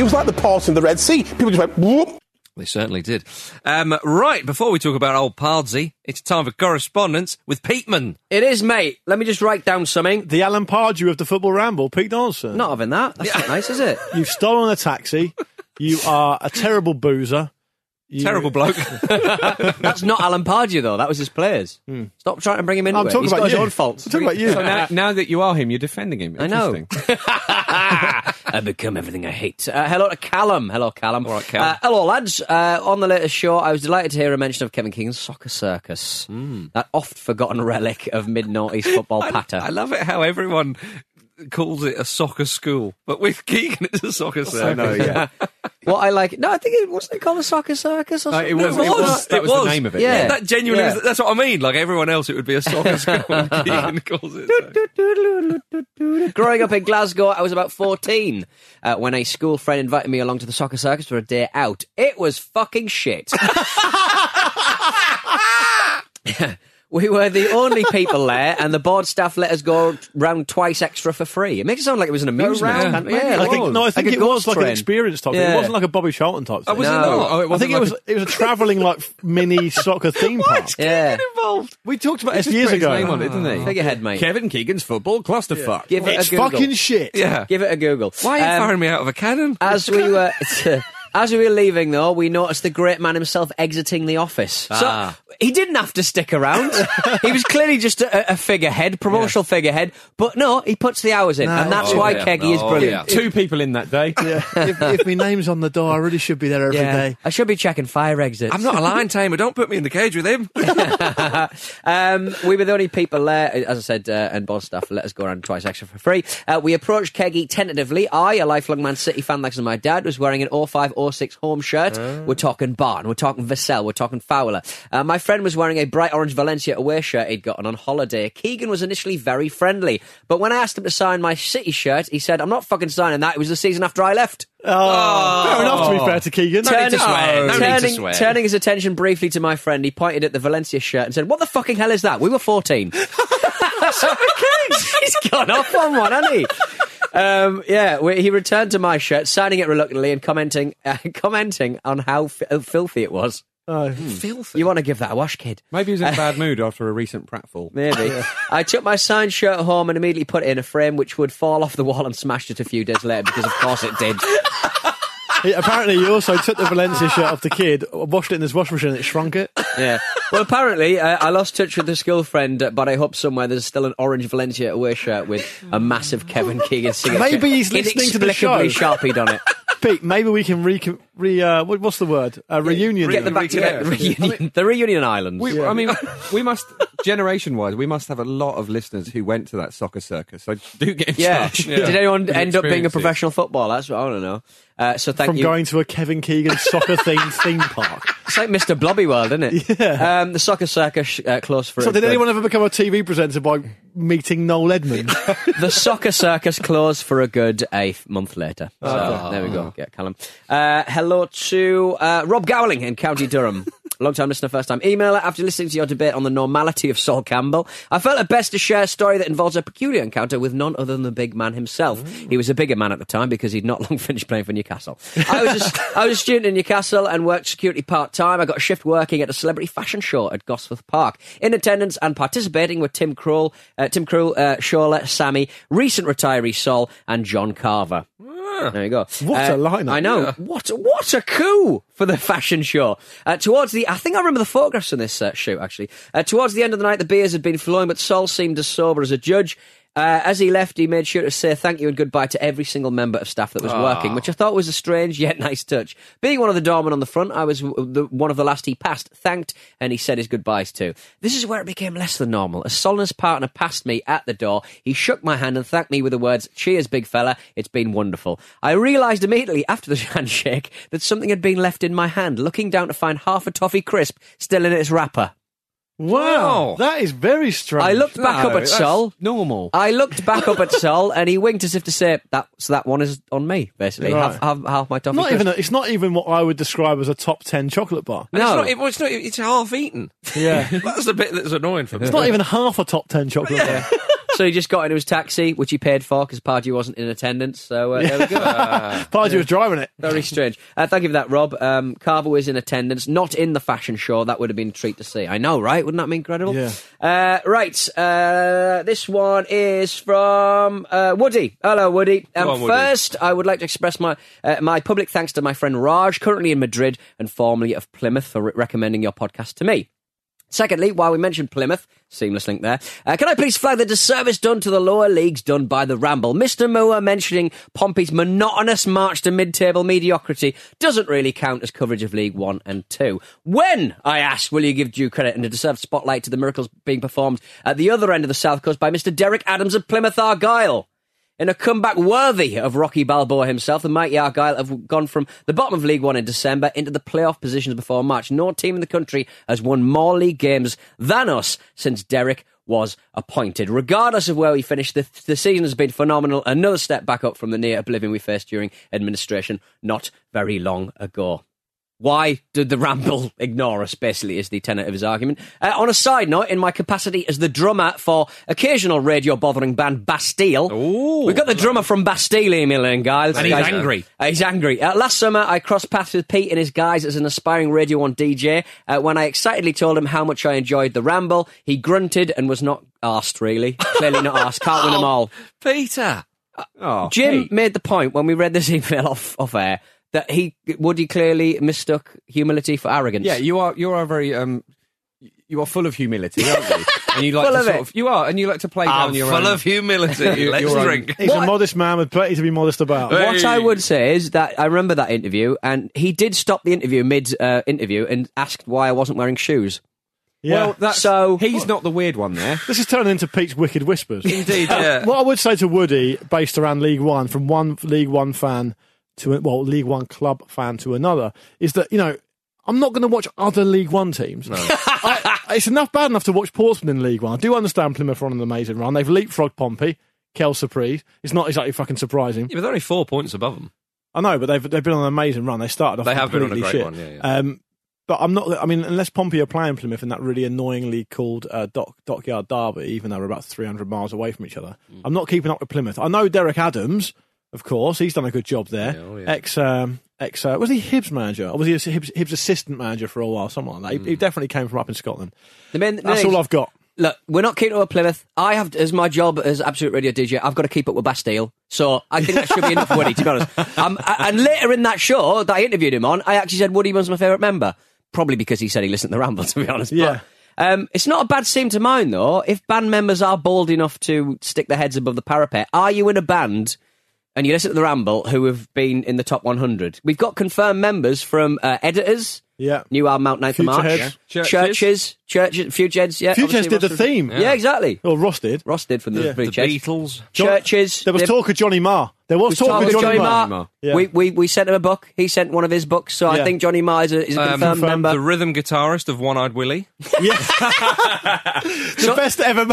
Speaker 9: It was like the parting of the Red Sea. People just went, whoop.
Speaker 1: They certainly did. Um, right, before we talk about old Pardsy, it's time for correspondence with Peteman.
Speaker 5: It is, mate. Let me just write down something.
Speaker 2: The Alan Pardew of the Football Ramble, Pete Donaldson.
Speaker 5: Not having that. That's not nice, is it?
Speaker 2: You've stolen a taxi. You are a terrible boozer. You-
Speaker 1: Terrible bloke.
Speaker 5: That's not Alan Pardew, though. That was his players. Stop trying to bring him in.
Speaker 2: I'm
Speaker 5: it.
Speaker 2: talking
Speaker 5: He's
Speaker 2: about
Speaker 5: got his own faults.
Speaker 2: I'm talking about you.
Speaker 4: So now, now that you are him, you're defending him.
Speaker 5: I know.
Speaker 4: Interesting.
Speaker 5: I become everything I hate. Uh, hello to Callum. Hello, Callum.
Speaker 1: All right, Callum.
Speaker 5: Uh, hello, lads. Uh, on the latest show, I was delighted to hear a mention of Kevin Keegan's Soccer Circus, that oft forgotten relic of mid noughties football
Speaker 1: I,
Speaker 5: patter.
Speaker 1: I love it how everyone calls it a soccer school, but with Keegan, it's a soccer circus.
Speaker 4: I know, yeah.
Speaker 5: what I like, no, I think it wasn't it called a Soccer Circus or
Speaker 4: No,
Speaker 5: something.
Speaker 4: it was-
Speaker 1: it was.
Speaker 4: that
Speaker 1: It
Speaker 4: was the
Speaker 1: was.
Speaker 4: name of it,
Speaker 5: Yeah.
Speaker 1: That genuinely,
Speaker 5: Yeah.
Speaker 1: was, that's what I mean. Like everyone else, it would be a soccer school. and Keegan calls it.
Speaker 5: Growing up in Glasgow, I was about 14 uh, when a school friend invited me along to the soccer circus for a day out. It was fucking shit. We were the only people there, and the board staff let us go round twice extra for free. It makes it sound like it was an amusement.
Speaker 4: round,
Speaker 5: can't- yeah, like a-
Speaker 2: no, I think
Speaker 5: like
Speaker 2: it was
Speaker 5: ghost
Speaker 2: like an
Speaker 5: train.
Speaker 2: experience type thing.
Speaker 5: Yeah.
Speaker 2: It wasn't like a Bobby Charlton type
Speaker 1: Oh,
Speaker 2: thing.
Speaker 1: was it
Speaker 5: No.
Speaker 1: not?
Speaker 4: Oh, it
Speaker 2: I
Speaker 4: wasn't
Speaker 2: think it was
Speaker 4: a-
Speaker 2: it was a travelling like mini soccer theme park.
Speaker 5: Yeah.
Speaker 1: involved.
Speaker 2: We talked about
Speaker 4: He
Speaker 2: this years
Speaker 4: put his
Speaker 2: ago.
Speaker 4: name on it, didn't he?
Speaker 5: Figurehead, mate.
Speaker 4: Kevin Keegan's football clusterfuck.
Speaker 5: Give it
Speaker 2: It's
Speaker 5: a Google.
Speaker 2: fucking shit.
Speaker 1: Yeah.
Speaker 5: Give it a Google.
Speaker 1: Why are you
Speaker 5: Um,
Speaker 1: firing me out of a cannon?
Speaker 5: As we were as we were leaving, though, we noticed the great man himself exiting the office.
Speaker 1: Ah.
Speaker 5: So he didn't have to stick around. he was clearly just a, a figurehead, promotional figurehead. But no, he puts the hours in,
Speaker 2: No.
Speaker 5: and that's
Speaker 1: Oh,
Speaker 5: why
Speaker 1: yeah.
Speaker 5: Keggy is
Speaker 1: Oh,
Speaker 5: brilliant.
Speaker 1: yeah.
Speaker 4: Two people in that day.
Speaker 2: Yeah. if, if my name's on the door, I really should be there every day.
Speaker 5: Yeah. I should be checking fire exits.
Speaker 1: I'm not a lion tamer. Don't put me in the cage with him.
Speaker 5: um, we were the only people there, as I said, uh, and boss staff let us go around twice extra for free. Uh, we approached Keggy tentatively. I, a lifelong Man City fan like my dad, was wearing an 0506 home shirt. We're talking Barn, we're talking Vassell, we're talking Fowler. Uh, my friend was wearing a bright orange Valencia away shirt he'd gotten on holiday. Keegan was initially very friendly, but when I asked him to sign my City shirt, he said, I'm not fucking signing that. It was the season after I left.
Speaker 2: Oh, fair enough. To be fair to Keegan,
Speaker 1: No need to swear. No need to
Speaker 5: turning,
Speaker 1: swear.
Speaker 5: turning his attention briefly to my friend, he pointed at the Valencia shirt and said, "What the fucking hell is that? We were 14. He's gone off on one, hasn't he? Um, yeah, we, he returned to my shirt, signing it reluctantly and commenting, uh, commenting on how fi- uh, filthy it was.
Speaker 2: Oh,
Speaker 1: Filthy.
Speaker 5: You want to give that a wash, kid?
Speaker 4: Maybe he was in a bad mood after a recent pratfall.
Speaker 5: Maybe. I took my signed shirt home and immediately put it in a frame which would fall off the wall and smashed it a few days later because, of course, it did.
Speaker 2: He- apparently, he also took the Valencia shirt off the kid, washed it in his washing machine, and it shrunk it.
Speaker 5: Yeah. Well, apparently, uh, I lost touch with this girlfriend, uh, but I hope somewhere there's still an orange Valencia away shirt with a massive Kevin Keegan signature.
Speaker 2: Maybe he's listening to the
Speaker 5: inexplicably
Speaker 2: show.
Speaker 5: sharpied on it.
Speaker 2: Pete, maybe we can re, re uh, what's the word? Uh, reunion.
Speaker 5: Get them back together. Reunion, the reunion island.
Speaker 4: We, I mean, we must, generation wise, we must have a lot of listeners who went to that soccer circus. So do get in
Speaker 5: yeah.
Speaker 4: touch.
Speaker 5: Did anyone end up being a professional footballer? That's what I want to know. Uh, so thank you.
Speaker 2: from
Speaker 5: you.
Speaker 2: going to a Kevin Keegan soccer themed theme park.
Speaker 5: it's like Mr. Blobby World, isn't it?
Speaker 2: Yeah.
Speaker 5: Um, the soccer circus uh, closed for
Speaker 2: So,
Speaker 5: a
Speaker 2: did
Speaker 5: good-
Speaker 2: anyone ever become a TV presenter by meeting Noel Edmonds?
Speaker 5: the soccer circus closed for a good a month later. So there we go. Get Callum. Uh, hello to uh, Rob Gowling in County Durham. Long time listener, first time emailer. After listening to your debate on the normality of Sol Campbell, I felt it best to share a story that involves a peculiar encounter with none other than the big man himself. He was a bigger man at the time because he'd not long finished playing for Newcastle. I was a, I was a student in Newcastle and worked security part time. I got a shift working at a celebrity fashion show at Gosforth Park. In attendance and participating were Tim Krul, uh, Tim Krul, uh, Shola, Sammy, recent retiree Sol, and John Carver. There you go.
Speaker 2: What a
Speaker 5: Uh,
Speaker 2: lineup.
Speaker 5: I know.
Speaker 2: Yeah.
Speaker 5: What what a coup for the fashion show. Uh, towards the, I think I remember the photographs from this uh, shoot actually. Uh, towards the end of the night, the beers had been flowing, but Sol seemed as sober as a judge. Uh, as he left, he made sure to say thank you and goodbye to every single member of staff that was working, which I thought was a strange yet nice touch. Being one of the doormen on the front, I was the, one of the last he passed, thanked, and he said his goodbyes to. This is where it became less than normal. As Sol partner passed me at the door, he shook my hand and thanked me with the words, Cheers, big fella, it's been wonderful. I realised immediately after the handshake that something had been left in my hand, looking down to find half a toffee crisp still in its wrapper.
Speaker 2: Wow, that is very strange.
Speaker 5: I looked back up at
Speaker 4: that's
Speaker 5: Sol.
Speaker 4: Normal.
Speaker 5: I looked back up at Sol, and he winked as if to say, "That so that one is on me, basically.
Speaker 2: Right.
Speaker 5: Half, half, half my toffee."
Speaker 2: Not even. A, it's not even what I would describe as a top ten chocolate bar.
Speaker 5: No.
Speaker 1: It's not, it's not. It's half eaten.
Speaker 2: Yeah,
Speaker 1: That's the bit that's annoying for me.
Speaker 2: it's not even half a top ten chocolate bar.
Speaker 5: so he just got into his taxi, which he paid for because Pardew wasn't in attendance. So uh, there we go.
Speaker 2: Pardew was driving it.
Speaker 5: Very strange. Uh, thank you for that, Rob. Um, Carver was in attendance, not in the fashion show. That would have been a treat to see. I know, right? Wouldn't that be incredible?
Speaker 2: Yeah.
Speaker 5: Uh, right. Uh, this one is from uh, Woody. Hello, Woody. Um,
Speaker 1: on, Woody.
Speaker 5: First, I would like to express my uh, my public thanks to my friend Raj, currently in Madrid and formerly of Plymouth, for re- recommending your podcast to me. Secondly, while we mentioned Plymouth, seamless link there, uh, can I please flag the disservice done to the lower leagues done by the Ramble? Mr. Moore mentioning Pompey's monotonous march to mid-table mediocrity doesn't really count as coverage of League One and Two. When, I ask, will you give due credit and a deserved spotlight to the miracles being performed at the other end of the South Coast by Mr. Derek Adams of Plymouth Argyle? In a comeback worthy of Rocky Balboa himself, the mighty Argyle have gone from the bottom of League One in December into the playoff positions before March. No team in the country has won more league games than us since Derek was appointed. Regardless of where we finish, the, the season has been phenomenal. Another step back up from the near oblivion we faced during administration not very long ago. Why did the Ramble ignore us, basically, is the tenet of his argument. Uh, on a side note, in my capacity as the drummer for occasional radio bothering band Bastille, we've got the drummer from Bastille emailing, guys.
Speaker 4: And he's
Speaker 5: Guys,
Speaker 4: angry.
Speaker 5: uh, he's angry. Uh, last summer, I crossed paths with Pete in his guise as an aspiring Radio 1 DJ. Uh, when I excitedly told him how much I enjoyed the Ramble, he grunted and was not asked, really. Clearly not asked. Can't win them all.
Speaker 1: Peter.
Speaker 4: Oh,
Speaker 5: Jim
Speaker 4: Pete.
Speaker 5: made the point when we read this email off, off air that he Woody clearly mistook humility for arrogance.
Speaker 4: Yeah, you are. You are very. Um, you are full of humility, aren't you? And you like
Speaker 5: Full
Speaker 4: to
Speaker 5: of
Speaker 4: sort
Speaker 5: it.
Speaker 4: of. You are, and you like to play
Speaker 1: I'm
Speaker 4: down your
Speaker 1: full
Speaker 4: own.
Speaker 1: of humility.
Speaker 4: You-
Speaker 1: Let's
Speaker 4: your own-
Speaker 1: drink.
Speaker 2: He's a modest man with plenty to be modest about.
Speaker 1: Hey.
Speaker 5: What I would say is that I remember that interview, and he did stop the interview mid uh, interview and asked why I wasn't wearing shoes.
Speaker 2: Yeah.
Speaker 4: Well, that's,
Speaker 5: So-
Speaker 4: he's not the weird one there.
Speaker 2: this is turning into Pete's wicked whispers.
Speaker 1: Indeed, yeah.
Speaker 2: What I would say to Woody, based around League One, from one League One fan to a- well, League One club fan to another, is that you know I'm not going to watch other League One teams. I, it's enough bad enough to watch Portsmouth in League One. I do understand Plymouth are on an amazing run. They've leapfrogged Pompey, Kel Surprise. It's not exactly fucking surprising.
Speaker 1: Yeah, but they're only four points above them.
Speaker 2: I know, but they've they've been on an amazing run. They started off
Speaker 1: They have been on a great
Speaker 2: shit.
Speaker 1: one, yeah, yeah.
Speaker 2: Um, but I'm not. I mean, unless Pompey are playing Plymouth in that really annoyingly called uh, dock, Dockyard Derby, even though we're about 300 miles away from each other,
Speaker 1: Mm.
Speaker 2: I'm not keeping up with Plymouth. I know Derek Adams, of course. He's done a good job there.
Speaker 1: Yeah, oh, yeah.
Speaker 2: Ex, um, ex. Uh, was he Hibs manager? Or was he Hibs, Hibs assistant manager for a while? Something like that.
Speaker 1: Mm.
Speaker 2: He, he definitely came from up in Scotland.
Speaker 5: The the
Speaker 2: That's
Speaker 5: thing-
Speaker 2: all I've got.
Speaker 5: Look, we're not keeping up with Plymouth. I have, as my job as Absolute Radio DJ, I've got to keep up with Bastille. So I think that should be enough, Woody, to be honest. Um, and later in that show that I interviewed him on, I actually said Woody was my favourite member. Probably because he said he listened to the Ramble, to be honest. But,
Speaker 2: Yeah.
Speaker 5: um, it's not a bad scene to mind, though. If band members are bold enough to stick their heads above the parapet, are you in a band and you listen to the Ramble who have been in the top 100? We've got confirmed members from uh, Editors,
Speaker 2: Yeah.
Speaker 5: New Album out 9th of March,
Speaker 2: Futureheads.
Speaker 4: Yeah.
Speaker 5: Chvrches, Chvrches, Futureheads, yeah.
Speaker 2: Futureheads
Speaker 5: obviously
Speaker 2: did the theme.
Speaker 5: Yeah, exactly.
Speaker 2: Or Ross did.
Speaker 5: Ross did from the
Speaker 2: Yeah.
Speaker 1: The
Speaker 5: Church.
Speaker 1: Beatles.
Speaker 2: John-
Speaker 5: Chvrches.
Speaker 2: There was
Speaker 5: they-
Speaker 2: talk of Johnny Marr. There was
Speaker 5: We
Speaker 2: talk
Speaker 5: talked
Speaker 2: with Johnny
Speaker 5: Marr.
Speaker 2: Marr. Yeah.
Speaker 5: We, we we sent him a book. He sent one of his books. So I think Johnny Marr is a, is a
Speaker 1: Um,
Speaker 5: confirmed member.
Speaker 1: the rhythm guitarist of One Eyed Willie. yeah.
Speaker 2: the best ever,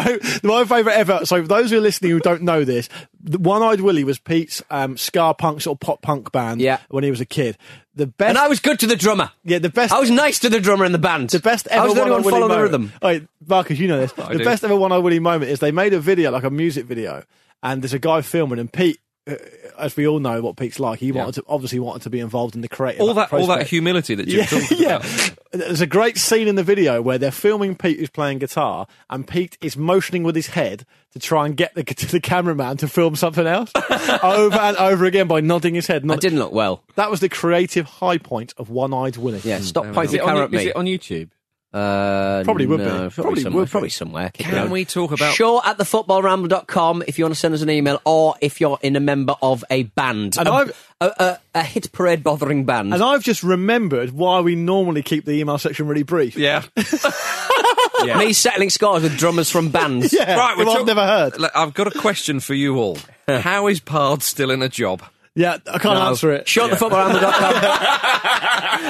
Speaker 2: my favourite ever. So, for those who are listening who don't know this, One Eyed Willie was Pete's um, ska punk sort of pop punk band
Speaker 5: Yeah.
Speaker 2: when he was a kid. The best,
Speaker 5: and I was good to the drummer.
Speaker 2: yeah, the best.
Speaker 5: I was nice to the drummer in the band.
Speaker 2: the best ever
Speaker 5: I was the only
Speaker 2: One
Speaker 5: one
Speaker 2: Eyed Willie
Speaker 5: following the
Speaker 2: moment.
Speaker 5: rhythm.
Speaker 2: Wait, Marcus, you know this. The
Speaker 1: do.
Speaker 2: best ever One Eyed Willie moment is they made a video, like a music video, and there's a guy filming, and Pete. Uh, as we all know what Pete's like, he wanted to obviously wanted to be involved in the creative.
Speaker 1: All that, all that humility that Jim
Speaker 2: Yeah,
Speaker 1: talked
Speaker 2: yeah.
Speaker 1: about.
Speaker 2: There's a great scene in the video where they're filming Pete who's playing guitar, and Pete is motioning with his head to try and get the, to the cameraman to film something else over and over again by nodding his head.
Speaker 5: That
Speaker 2: Nod-
Speaker 5: didn't look well.
Speaker 2: that was the creative high point of One Eyed Willie.
Speaker 5: Yeah, stop
Speaker 4: Is
Speaker 5: pointing
Speaker 4: it, on,
Speaker 5: camera
Speaker 4: you-
Speaker 5: at me.
Speaker 4: is it on YouTube?
Speaker 5: Uh,
Speaker 2: Probably would
Speaker 5: no,
Speaker 2: be.
Speaker 5: Probably,
Speaker 2: Probably
Speaker 5: somewhere.
Speaker 2: would be.
Speaker 5: Probably somewhere.
Speaker 1: Can
Speaker 5: going.
Speaker 1: we talk about
Speaker 5: Show at thefootballramble.com if you want to send us an email or if you're in a member of a band.
Speaker 2: And
Speaker 5: a,
Speaker 2: I've-
Speaker 5: a, a, a hit parade bothering band.
Speaker 2: And I've just remembered why we normally keep the email section really brief.
Speaker 1: Yeah.
Speaker 5: Me settling scores with drummers from bands.
Speaker 2: Yeah,
Speaker 1: right,
Speaker 2: who
Speaker 1: we're
Speaker 2: I've
Speaker 1: talk-
Speaker 2: never heard.
Speaker 1: Look, I've got a question for you all. How is Pard still in a job?
Speaker 2: Yeah, I can't answer it.
Speaker 5: Show at thefootballramble.com.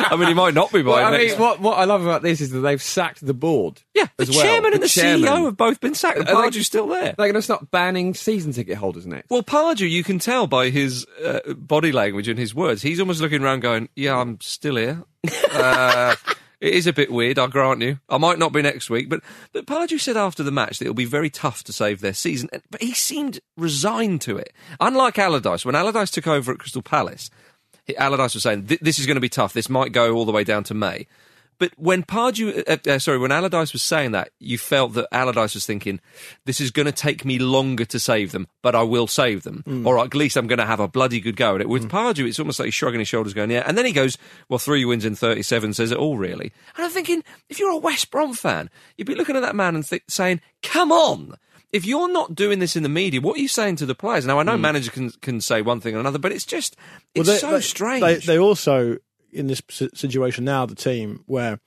Speaker 1: I mean, he might not be by
Speaker 4: Well, I
Speaker 1: next.
Speaker 4: mean, what, what I love about this is that they've sacked the board.
Speaker 1: yeah, the
Speaker 4: as well.
Speaker 1: chairman and the,
Speaker 4: chairman.
Speaker 1: CEO have both been sacked. And
Speaker 4: Are they-
Speaker 1: Pardew's still there.
Speaker 4: They're going to start banning season ticket holders next.
Speaker 1: Well, Pardew, you can tell by his uh, body language and his words. He's almost looking around, going, "Yeah, I'm still here." Uh, it is a bit weird, I grant you. I might not be next week, but but Pardew said after the match that it'll be very tough to save their season. But he seemed resigned to it. Unlike Allardyce, when Allardyce took over at Crystal Palace, Allardyce was saying, "This is going to be tough. This might go all the way down to May." But when Pardew, uh, uh, sorry, when Allardyce was saying that, you felt that Allardyce was thinking, "This is going to take me longer to save them, but I will save them, or at least I'm going to have a bloody good go at it." With Pardew, it's almost like he's shrugging his shoulders, going, "Yeah," and then he goes, "Well, three wins in 37 says it all, really." And I'm thinking, if you're a West Brom fan, you'd be looking at that man and th- saying, "Come on." If you're not doing this in the media, what are you saying to the players? Now I know managers can can say one thing or another, but it's just
Speaker 2: Well,
Speaker 1: it's
Speaker 2: they-
Speaker 1: so
Speaker 2: they-
Speaker 1: strange.
Speaker 2: They, they also in this situation now, the team where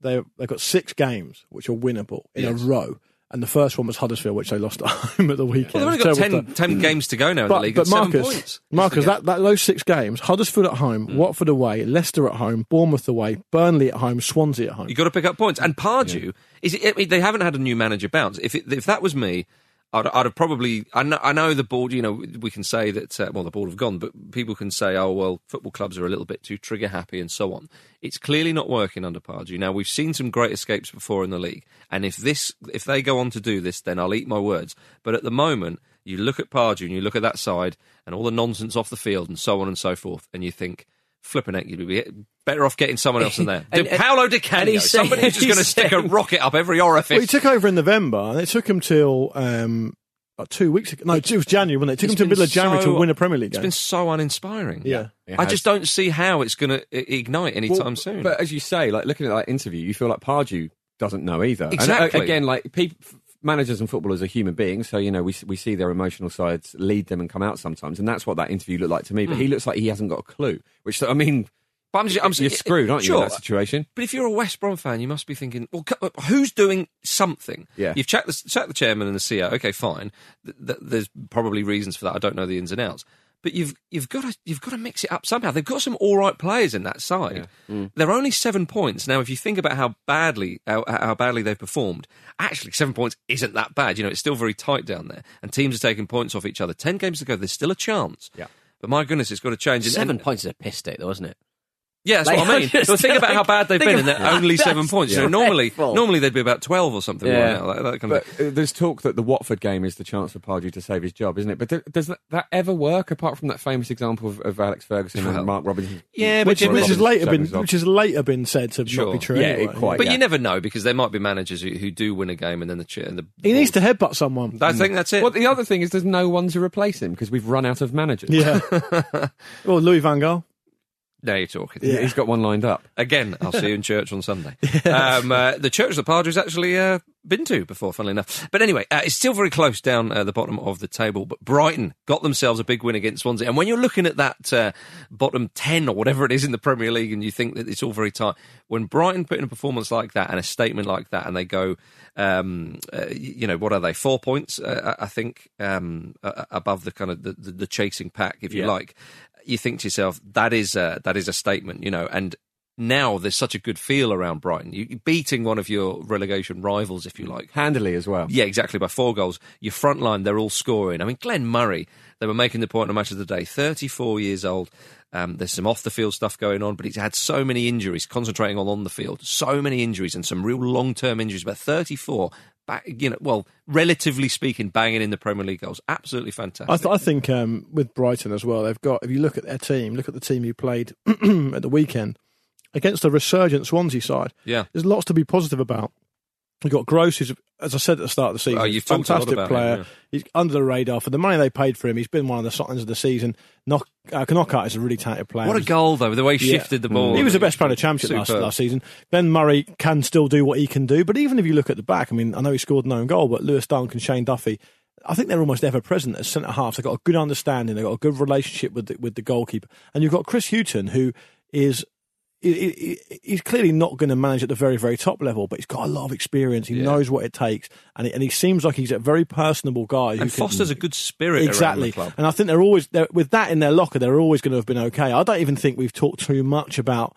Speaker 2: they they've got six games which are winnable in
Speaker 1: Yes.
Speaker 2: a row, and the first one was Huddersfield, which they lost at home at the weekend.
Speaker 1: well, they've only got
Speaker 2: Terrible
Speaker 1: 10, 10 games to go now in the league.
Speaker 2: but Marcus,
Speaker 1: points.
Speaker 2: Marcus, that, that those six games: Huddersfield at home,
Speaker 1: Mm.
Speaker 2: Watford away, Leicester at home, Bournemouth away, Burnley at home, Swansea at home.
Speaker 1: You've got to pick up points. And Pardew, is it, I mean, they haven't had a new manager bounce. If it, if that was me, I'd, I'd have probably. I know, I know the board. You know, we can say that. Uh, well, the board have gone, but people can say, "Oh, well, football clubs are a little bit too trigger happy," and so on. It's clearly not working under Pardew. Now we've seen some great escapes before in the league, and if this, if they go on to do this, then I'll eat my words. But at the moment, you look at Pardew and you look at that side and all the nonsense off the field and so on and so forth, and you think. Flipping heck, you'd be better off getting someone else in there.
Speaker 5: And-
Speaker 1: De- Paolo Di
Speaker 5: and
Speaker 1: Canio,
Speaker 5: he's
Speaker 1: somebody who's just going to stick a rocket up every orifice.
Speaker 2: Well, he took over in November, and it took him till um, about two weeks ago. No, it was January, wasn't it? It took
Speaker 1: It's
Speaker 2: him to the middle of January
Speaker 1: so-
Speaker 2: to win a Premier League
Speaker 1: It's
Speaker 2: game.
Speaker 1: been so uninspiring.
Speaker 2: Yeah.
Speaker 4: It
Speaker 1: I just don't see how it's going to ignite anytime
Speaker 4: Well,
Speaker 1: soon.
Speaker 4: But as you say, like looking at that interview, you feel like Pardew doesn't know either. And, uh,
Speaker 1: Exactly.
Speaker 4: again, like people, managers and footballers are human beings, so you know we we see their emotional sides lead them and come out sometimes, and that's what that interview looked like to me. But
Speaker 1: Hmm.
Speaker 4: he looks like he hasn't got a clue. Which I mean,
Speaker 1: But I'm, just, I'm
Speaker 4: you're screwed, aren't you? In that situation.
Speaker 1: But if you're a West Brom fan, you must be thinking, well, who's doing something?
Speaker 4: Yeah.
Speaker 1: You've checked the, checked the chairman and the CEO. Okay, fine. Th- th- there's probably reasons for that. I don't know the ins and outs. But you've you've got to you've got to mix it up somehow. They've got some all right players in that side. Mm. They're only seven points now. If you think about how badly how, how badly they've performed, actually seven points isn't that bad. You know, it's still very tight down there, and teams are taking points off each other. Ten games to go. There's still a chance.
Speaker 4: Yeah.
Speaker 1: But my goodness, it's got to change.
Speaker 5: Seven
Speaker 1: and-
Speaker 5: points is a piss take, though, isn't it?
Speaker 1: Yeah, that's
Speaker 5: Like,
Speaker 1: what I mean.
Speaker 5: just
Speaker 1: Well, think about how bad they've been, and they're only
Speaker 5: That's
Speaker 1: seven points. So normally,
Speaker 5: dreadful.
Speaker 1: normally they'd be about twelve or something
Speaker 5: Yeah.
Speaker 1: right now. That, that kind of
Speaker 4: But uh, there's talk that the Watford game is the chance for Pardew to save his job, isn't it? But th- does that, that ever work apart from that famous example of, of Alex Ferguson
Speaker 1: Well,
Speaker 4: and Mark Robins?
Speaker 1: yeah,
Speaker 2: which,
Speaker 1: Jim-
Speaker 2: which has later been which has later been said to
Speaker 1: Sure.
Speaker 2: not be true.
Speaker 4: Yeah,
Speaker 2: anyway.
Speaker 4: quite-
Speaker 1: But
Speaker 4: yeah.
Speaker 1: you never know because there might be managers who, who do win a game and then the chair and the
Speaker 2: He needs to headbutt someone.
Speaker 1: I think that's it.
Speaker 4: Well, the other thing is there's no one to replace him because we've run out of managers.
Speaker 2: Yeah. well, Louis Van Gaal.
Speaker 1: Now you're talking.
Speaker 4: Yeah. He's got one lined up.
Speaker 1: Again, I'll see you in church on Sunday. Um, uh, the church that Padres actually uh, been to before, funnily enough. But anyway, uh, it's still very close down uh, the bottom of the table. But Brighton got themselves a big win against Swansea. And when you're looking at that uh, bottom 10 or whatever it is in the Premier League and you think that it's all very tight, when Brighton put in a performance like that and a statement like that and they go, um, uh, you know, what are they? Four points, uh, I think, um, uh, above the kind of the, the, the chasing pack, if you
Speaker 4: Yeah.
Speaker 1: like. You think to yourself, that is a, that is a statement, you know, and now there's such a good feel around Brighton. You, you're beating one of your relegation rivals, if you like.
Speaker 4: Handily as well.
Speaker 1: Yeah, exactly, by four goals. Your front line, they're all scoring. I mean, Glenn Murray, they were making the point on Match of the Day, 34 years old. Um, there's some off the field stuff going on, but he's had so many injuries, concentrating on on the field. So many injuries and some real long term injuries. But 34, back, you know, well, relatively speaking, banging in the Premier League goals. Absolutely fantastic.
Speaker 2: I, th- I think um, with Brighton as well, they've got. If you look at their team, look at the team who played at the weekend against a resurgent Swansea side.
Speaker 1: Yeah.
Speaker 2: there's lots to be positive about. You've got Gross, who's, as I said at the start of the season,
Speaker 1: Oh, you've a
Speaker 2: fantastic
Speaker 1: about him,
Speaker 2: player.
Speaker 1: yeah.
Speaker 2: He's under the radar for the money they paid for him. He's been one of the signs of the season. Knock, uh, Knockaert is a really talented player.
Speaker 1: what a goal, though, the way he
Speaker 2: Yeah.
Speaker 1: shifted the ball.
Speaker 2: He was the best player in the championship last, last season. Ben Murray can still do what he can do, but even if you look at the back, I mean, I know he scored no goal, but Lewis Dunk and Shane Duffy, I think they're almost ever present as centre halves. They've got a good understanding. They've got a good relationship with the, with the goalkeeper, and you've got Chris Hughton, who is. He- he- He's clearly not going to manage at the very, very top level, but he's got a lot of experience. He
Speaker 1: Yeah.
Speaker 2: knows what it takes, and he, and he seems like he's a very personable guy. who
Speaker 1: and
Speaker 2: can-
Speaker 1: fosters a good spirit
Speaker 2: exactly.
Speaker 1: the club.
Speaker 2: And I think they're always they're, with that in their locker. They're always going to have been okay. I don't even think we've talked too much about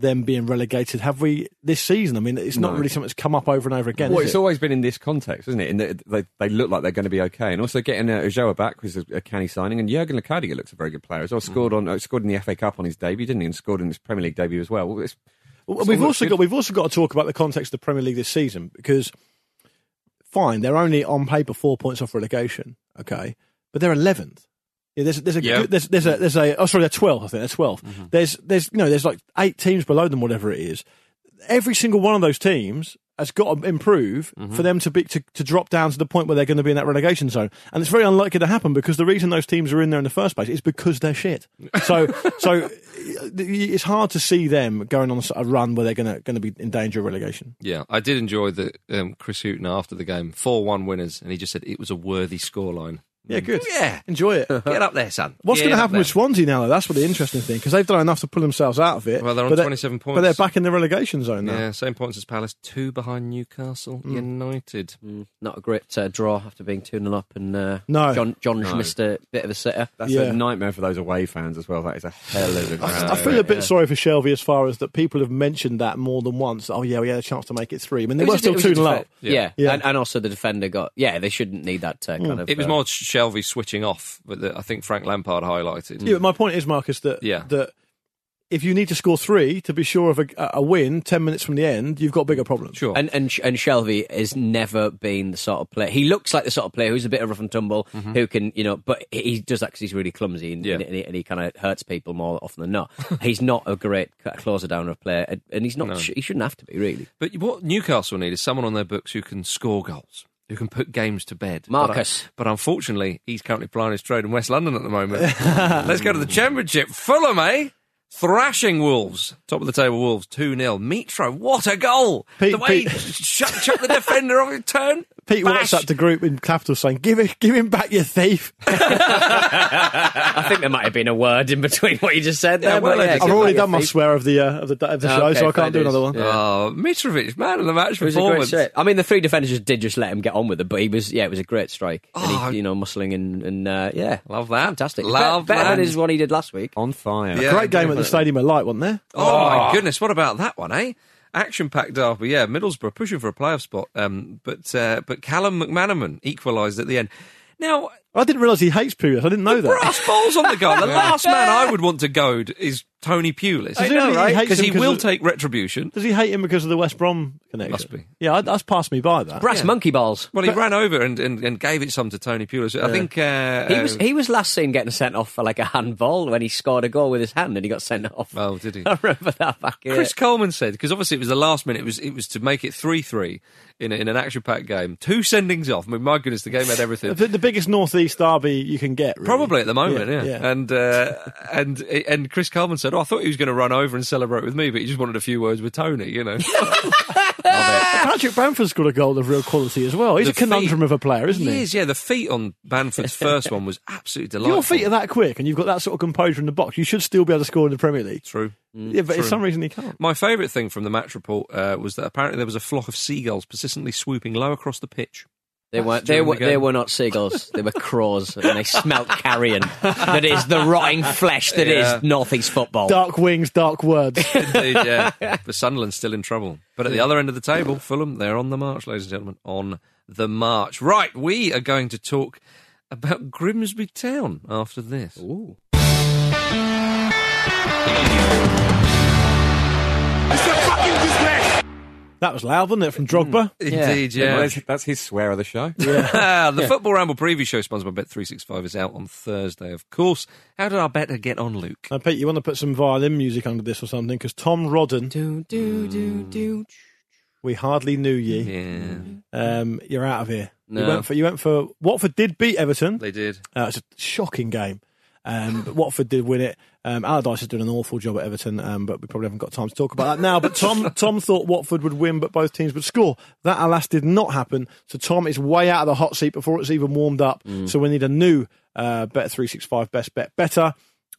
Speaker 2: them being relegated. Have we this season? I mean, it's not
Speaker 4: No.
Speaker 2: really something that's come up over and over again.
Speaker 4: Well, it's
Speaker 2: it?
Speaker 4: always been in this context, isn't it? In that they, they look like they're going to be okay, and also getting uh, Ulloa back was a, a canny signing, and Jurgen Locadia looks a very good player as well. Scored on uh, scored in the FA Cup on his debut, didn't he? And scored in his Premier League debut as well. well it's, it's
Speaker 2: we've also
Speaker 4: good.
Speaker 2: got we've also got to talk about the context of the Premier League this season because fine, they're only on paper four points off relegation, okay, but they're eleventh. Yeah, there's there's a
Speaker 1: Yeah.
Speaker 2: there's there's a there's a oh sorry they're twelve I think they're 12 There's there's you know there's like eight teams below them whatever it is. Every single one of those teams has got to improve for them to be to, to drop down to the point where they're going to be in that relegation zone, and it's very unlikely to happen because the reason those teams are in there in the first place is because they're shit. So so it's hard to see them going on a run where they're going to going to be in danger of relegation.
Speaker 1: Yeah, I did enjoy the um, Chris Hughton after the game, four-one winners, and he just said it was a worthy scoreline.
Speaker 2: Yeah, good.
Speaker 1: Yeah,
Speaker 2: Enjoy it.
Speaker 1: get up there, son.
Speaker 2: What's
Speaker 1: Get
Speaker 2: going to happen with Swansea now? Though? That's what the interesting thing because they've done enough to pull themselves out of it.
Speaker 1: Well, they're on
Speaker 2: but
Speaker 1: 27
Speaker 2: but
Speaker 1: points.
Speaker 2: they're back in the relegation zone now.
Speaker 1: Yeah, same points as Palace, two behind Newcastle United.
Speaker 5: Mm, not a great uh, draw after being 2 0 up, and uh,
Speaker 2: No.
Speaker 5: Jonjo's
Speaker 4: No.
Speaker 5: missed a bit of a sitter.
Speaker 4: that's
Speaker 2: Yeah.
Speaker 4: a nightmare for those away fans as well. That is a hell of a ground.
Speaker 2: I feel a bit sorry for Shelvey as far as that people have mentioned that more than once. Oh yeah, we had a chance to make it three. I mean, they
Speaker 5: It
Speaker 2: were
Speaker 5: was a-
Speaker 2: still
Speaker 5: it was a
Speaker 2: two 0
Speaker 5: defe-
Speaker 2: up.
Speaker 5: Yeah,
Speaker 2: Yeah.
Speaker 5: And, and also the defender got. Yeah, they shouldn't need that uh, kind of.
Speaker 1: It was
Speaker 5: uh,
Speaker 1: more Shelvey switching off, but the, I think Frank Lampard highlighted.
Speaker 2: Yeah, but my point is, Marcus, that
Speaker 1: Yeah.
Speaker 2: that if you need to score three to be sure of a, a win ten minutes from the end, you've got bigger problems.
Speaker 1: Sure.
Speaker 5: And and and Shelvey has never been the sort of player. He looks like the sort of player who's a bit of rough and tumble, mm-hmm. who can you know, but he does that because he's really clumsy and,
Speaker 1: Yeah.
Speaker 5: and he, and he kind of hurts people more often than not. he's not a great closer down of player, and- and he's not.
Speaker 1: No.
Speaker 5: He shouldn't have to be really.
Speaker 1: But what Newcastle need is someone on their books who can score goals, who can put games to bed.
Speaker 5: Marcus.
Speaker 1: But, but unfortunately, he's currently plying his trade in West London at the moment. Let's go to the Championship. Fulham, eh? Thrashing Wolves. Top of the table, Wolves 2 0. Mitro, what a goal!
Speaker 2: Pete-
Speaker 1: the way
Speaker 2: Pete-
Speaker 1: he chuck, chuck the defender off his turn.
Speaker 2: Pete
Speaker 1: Bash.
Speaker 2: WhatsApp the group in capital saying, "Give it, give him back, your thief."
Speaker 5: I think there might have been a word in between what you just said.
Speaker 1: Yeah,
Speaker 5: there,
Speaker 1: well,
Speaker 5: yeah,
Speaker 1: I've
Speaker 2: I've already done my swear of the uh, of the, of the show,
Speaker 5: Okay,
Speaker 2: so I can't do another one.
Speaker 5: Yeah.
Speaker 1: Oh, Mitrovic, man of the match
Speaker 5: It was a great
Speaker 1: performance.
Speaker 5: I mean, the three defenders just did just let him get on with it, but he was yeah, it was a great strike.
Speaker 1: Oh.
Speaker 5: and he, you know, muscling and, and uh, yeah,
Speaker 1: Love that.
Speaker 5: fantastic.
Speaker 1: Love
Speaker 5: better
Speaker 1: that.
Speaker 5: than his one he did last week.
Speaker 4: on fire.
Speaker 1: Yeah.
Speaker 2: Great game at the. Stadium of Light, wasn't there?
Speaker 1: Oh, my goodness, what about that one, eh? Action packed derby, yeah. Middlesbrough pushing for a playoff spot, um, but uh, but Callum McManaman equalised at the end. Now,
Speaker 2: I didn't realise he hates Pulis. I didn't know that.
Speaker 1: brass balls on the guy. The last man I would want to goad is Tony Pulis.
Speaker 2: I know, right?
Speaker 1: Because he
Speaker 2: Hates him of-
Speaker 1: take retribution.
Speaker 2: Does he hate him because of the West Brom connection?
Speaker 1: Must be.
Speaker 2: Yeah, I- that's passed me by that.
Speaker 5: Brass monkey balls.
Speaker 1: Well, he ran over and, and, and gave it some to Tony Pulis. I think uh,
Speaker 5: He was
Speaker 1: uh,
Speaker 5: he was last seen getting sent off for like a handball when he scored a goal with his hand and he got sent off.
Speaker 1: Oh, did he?
Speaker 5: I remember that back. Yeah.
Speaker 1: Chris Coleman said because obviously it was the last minute. It was it was to make it three three in a, in an action packed game. Two sendings off. I mean, my goodness, the game had everything.
Speaker 2: The, the biggest northeast derby you can get. really.
Speaker 1: Probably at the moment, yeah.
Speaker 2: Yeah, yeah.
Speaker 1: And uh, and and Chris Coleman said, oh, I thought he was going to run over and celebrate with me, but he just wanted a few words with Tony, you know.
Speaker 2: Patrick Bamford's got a goal of real quality as well. He's
Speaker 1: The
Speaker 2: a conundrum
Speaker 1: feet-
Speaker 2: of a player, isn't he?
Speaker 1: He is, yeah. The feet on Bamford's first one was absolutely delightful.
Speaker 2: Your feet are that quick, and you've got that sort of composure in the box. You should still be able to score in the Premier League.
Speaker 1: True.
Speaker 2: Yeah, but for some reason he can't.
Speaker 1: My favourite thing from the match report uh, was that apparently there was a flock of seagulls persistently swooping low across the pitch.
Speaker 5: They weren't. They were.
Speaker 1: the
Speaker 5: They were not seagulls. They were crows, and they smelt carrion. That is the rotting flesh that is
Speaker 1: Yeah.
Speaker 5: northeast football.
Speaker 2: Dark wings, dark words.
Speaker 1: Indeed, yeah. But Sunderland's still in trouble. But at the other end of the table, Fulham, they're on the march, ladies and gentlemen, on the march. Right, we are going to talk about Grimsby Town after this.
Speaker 5: Ooh.
Speaker 2: That was loud, wasn't it, from Drogba?
Speaker 1: Indeed,
Speaker 4: Well,
Speaker 1: yeah.
Speaker 4: that's- that's his swear of the show.
Speaker 1: the Football Ramble preview show sponsored by Bet365 is out on Thursday, of course. How did our better get on, Luke?
Speaker 2: Now, Pete, you want to put some violin music under this or something? Because Tom Rodden,
Speaker 5: Do do do do.
Speaker 2: we hardly knew ye.
Speaker 1: Yeah,
Speaker 2: Um, you're out of here. You
Speaker 5: No.
Speaker 2: went for you went for Watford did beat Everton.
Speaker 1: they did.
Speaker 2: Uh, it's a shocking game. Um, but Watford did win it. Um, Allardyce is doing an awful job at Everton, um, but we probably haven't got time to talk about that now. But Tom, Tom thought Watford would win, but both teams would score. That, alas, did not happen. So Tom is way out of the hot seat before it's even warmed up. So we need a new uh, Bet three six five best bet better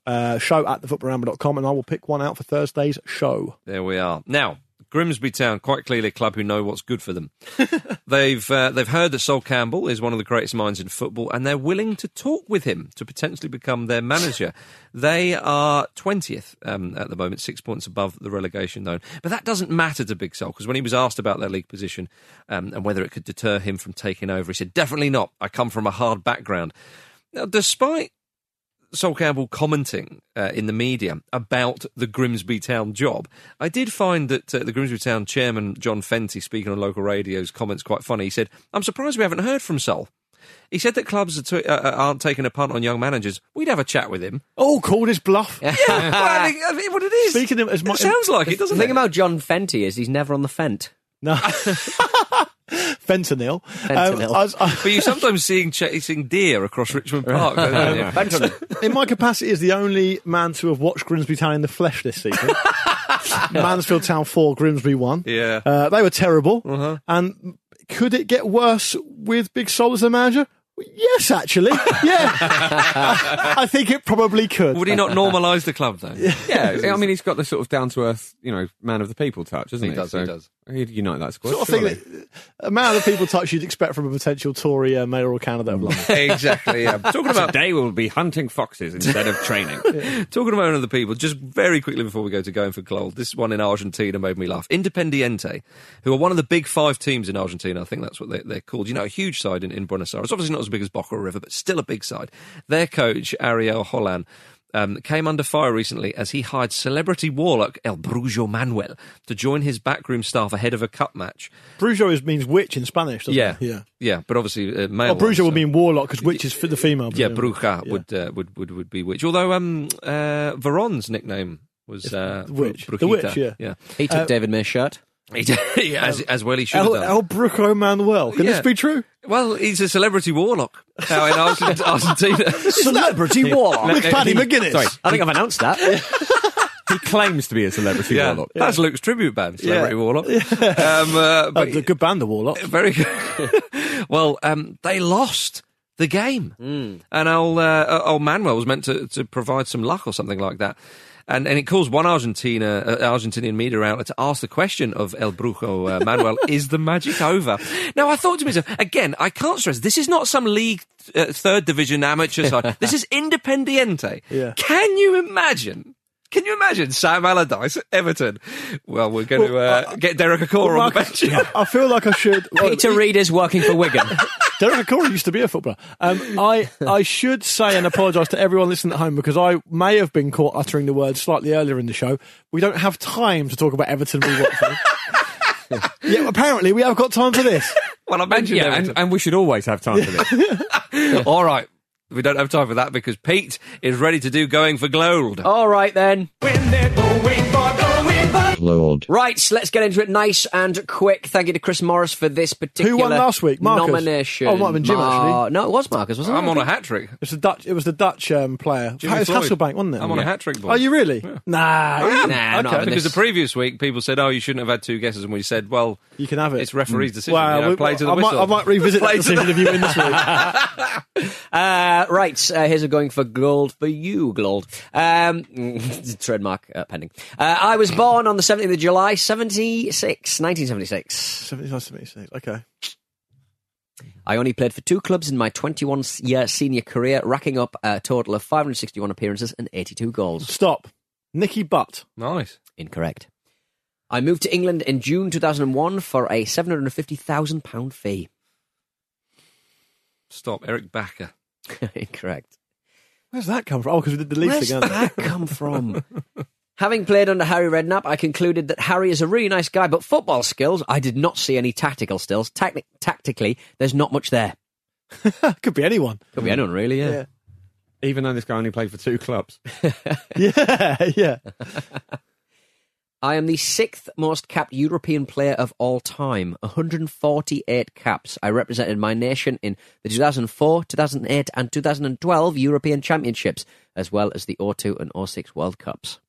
Speaker 2: uh, show at thefootballramble.com, and I will pick one out for Thursday's show.
Speaker 1: There we are. Now, Grimsby Town, quite clearly a club who know what's good for them. they've uh, they've heard that Sol Campbell is one of the greatest minds in football, and they're willing to talk with him to potentially become their manager. they are twentieth um, at the moment, six points above the relegation zone. But that doesn't matter to Big Sol because when he was asked about their league position um, and whether it could deter him from taking over, he said, "Definitely not. I come from a hard background." Now, despite Sol Campbell commenting uh, in the media about the Grimsby Town job. I did find that uh, the Grimsby Town chairman, John Fenty, speaking on local radio's comments quite funny. He said, I'm surprised we haven't heard from Sol. He said that clubs are t- uh, aren't taking a punt on young managers. We'd have a chat with him.
Speaker 2: Oh, called his bluff.
Speaker 1: Yeah, well, I think, I think what it is.
Speaker 2: Speaking of as
Speaker 1: it
Speaker 2: much,
Speaker 1: sounds like it, doesn't
Speaker 5: thing
Speaker 1: it?
Speaker 5: about John Fenty is he's never on the fent.
Speaker 2: no. fentanyl.
Speaker 5: Fentanyl.
Speaker 2: Um, I was- I-
Speaker 1: but you sometimes seeing chasing deer across Richmond Park. don't you?
Speaker 5: Fentanyl.
Speaker 2: in my capacity as the only man to have watched Grimsby Town in the flesh this season, Mansfield Town 4, Grimsby 1.
Speaker 1: Yeah.
Speaker 2: Uh, they were terrible.
Speaker 1: Uh-huh.
Speaker 2: And could it get worse with Big Sol as the manager? Yes, actually. Yeah. I think it probably could.
Speaker 1: Would he not normalise the club though?
Speaker 4: Yeah, I mean, he's got the sort of down to earth, you know, man of the people touch, doesn't
Speaker 1: He
Speaker 4: he?
Speaker 1: does, he does.
Speaker 4: He'd unite that squad.
Speaker 2: Sort of thing
Speaker 4: surely.
Speaker 2: that a man of people touch you'd expect from a potential Tory uh, mayoral candidate of London.
Speaker 1: exactly. Yeah. Talking about
Speaker 4: Today we'll be hunting foxes instead of training.
Speaker 1: Talking about other people, just very quickly before we go to going for gold, this one in Argentina made me laugh. Independiente, who are one of the big five teams in Argentina, I think that's what they, they're called. You know, a huge side in, in Buenos Aires. Obviously not as big as Boca River, but still a big side. Their coach, Ariel Holan, um, came under fire recently as he hired celebrity warlock El Brujo Manuel to join his backroom staff ahead of a cup match.
Speaker 2: Brujo is, means witch in Spanish, doesn't
Speaker 1: Yeah,
Speaker 2: it? Yeah.
Speaker 1: yeah, but obviously uh, male.
Speaker 2: Well, Brujo
Speaker 1: one,
Speaker 2: would
Speaker 1: so-
Speaker 2: mean warlock because witch is for the female.
Speaker 1: yeah,
Speaker 2: presumably.
Speaker 1: Bruja
Speaker 2: Yeah.
Speaker 1: would, uh, would would would be witch. Although um, uh, Veron's nickname was uh,
Speaker 2: The witch.
Speaker 1: Bru-
Speaker 2: The witch, yeah.
Speaker 1: yeah.
Speaker 5: He took David May's shirt.
Speaker 1: He did- yeah, as, as well he should have
Speaker 2: El,
Speaker 1: done.
Speaker 2: El Brujo Manuel. Can
Speaker 1: Yeah.
Speaker 2: this be true?
Speaker 1: well, he's a celebrity warlock now in Argentina.
Speaker 2: Celebrity warlock with Paddy McGuinness.
Speaker 4: Sorry,
Speaker 5: I think I've announced that.
Speaker 4: he claims to be a celebrity
Speaker 1: yeah,
Speaker 4: warlock.
Speaker 1: that's Luke's tribute band, celebrity
Speaker 2: Yeah.
Speaker 1: warlock. Um, uh,
Speaker 2: Oh,
Speaker 1: but
Speaker 2: the good band, the Warlock.
Speaker 1: very good. well, um, they lost the game,
Speaker 2: Hmm.
Speaker 1: and old, uh, old Manuel was meant to, to provide some luck or something like that. And, and it calls one Argentina, uh, Argentinian media outlet to ask the question of El Brujo uh, Manuel, is the magic over? Now, I thought to myself, again, I can't stress, this is not some league uh, third division amateur side. this is Independiente.
Speaker 2: Yeah.
Speaker 1: Can you imagine? Can you imagine Sam Allardyce at Everton? Well, we're going to
Speaker 2: Well,
Speaker 1: uh, get Derek Acorah on the bench.
Speaker 2: I feel like I should. well,
Speaker 5: Peter Reid is working for Wigan.
Speaker 2: Derek Acorah used to be a footballer. Um, I I should say and apologise to everyone listening at home because I may have been caught uttering the word slightly earlier in the show. We don't have time to talk about Everton v Watford. yeah, apparently we have got time for this.
Speaker 1: Well, I
Speaker 4: And,
Speaker 1: mentioned
Speaker 4: yeah,
Speaker 1: Everton.
Speaker 4: and, and we should always have time for this.
Speaker 1: All right. We don't have time for that because Pete is ready to do going for gold.
Speaker 5: All right then.
Speaker 10: Lord.
Speaker 5: Right, let's get into it nice and quick. Thank you to Chris Morris for this particular
Speaker 2: Who won last week? Marcus?
Speaker 5: nomination.
Speaker 2: Oh, it might have been Jim, actually.
Speaker 5: No, it was Marcus, wasn't
Speaker 1: I'm
Speaker 5: it?
Speaker 1: on a hat trick.
Speaker 2: It was the Dutch. It was the Dutch um, player.
Speaker 1: Jimmy
Speaker 2: it was
Speaker 1: Floyd.
Speaker 2: Hasselbaink, wasn't it?
Speaker 1: I'm on a hat trick, boy.
Speaker 2: Are you really? Nah.
Speaker 1: I am.
Speaker 5: Nah, I'm not
Speaker 2: okay.
Speaker 1: Because
Speaker 5: this.
Speaker 1: the previous week people said, "Oh, you shouldn't have had two guesses," and we said, "Well,
Speaker 2: You can have it.
Speaker 1: it's referee's decision.
Speaker 2: Wow,
Speaker 1: you know,
Speaker 2: we-
Speaker 1: play to the
Speaker 2: I might. I might revisit that
Speaker 1: Play to
Speaker 2: decision
Speaker 1: the-
Speaker 2: if you win this week.
Speaker 5: Uh, right, uh, here's a going for gold for you, gold. Um, trademark uh, pending. Uh, I was born on the 17th of July, 76, 1976.
Speaker 2: 79, 76. Okay.
Speaker 5: I only played for two clubs in my 21 year senior career, racking up a total of 561 appearances and 82 goals.
Speaker 2: Stop. Nicky Butt.
Speaker 1: nice.
Speaker 5: Incorrect. I moved to England in June 2001 for a £750,000 fee.
Speaker 1: Stop, Eric Backer.
Speaker 5: Incorrect.
Speaker 2: Where's that come from? Oh, because we did the Leeds again.
Speaker 5: Where's
Speaker 2: thing.
Speaker 5: that come from? Having played under Harry Redknapp, I concluded that Harry is a really nice guy, but football skills, I did not see any tactical skills. Tacti- tactically, there's not much there.
Speaker 2: Could be anyone.
Speaker 5: Could be anyone, really, yeah.
Speaker 2: Yeah.
Speaker 4: Even though this guy only played for two clubs.
Speaker 2: Yeah, yeah.
Speaker 5: I am the sixth most capped European player of all time. 148 caps. I represented my nation in the 2004, 2008, and 2012 European Championships, as well as the 02 and 06 World Cups.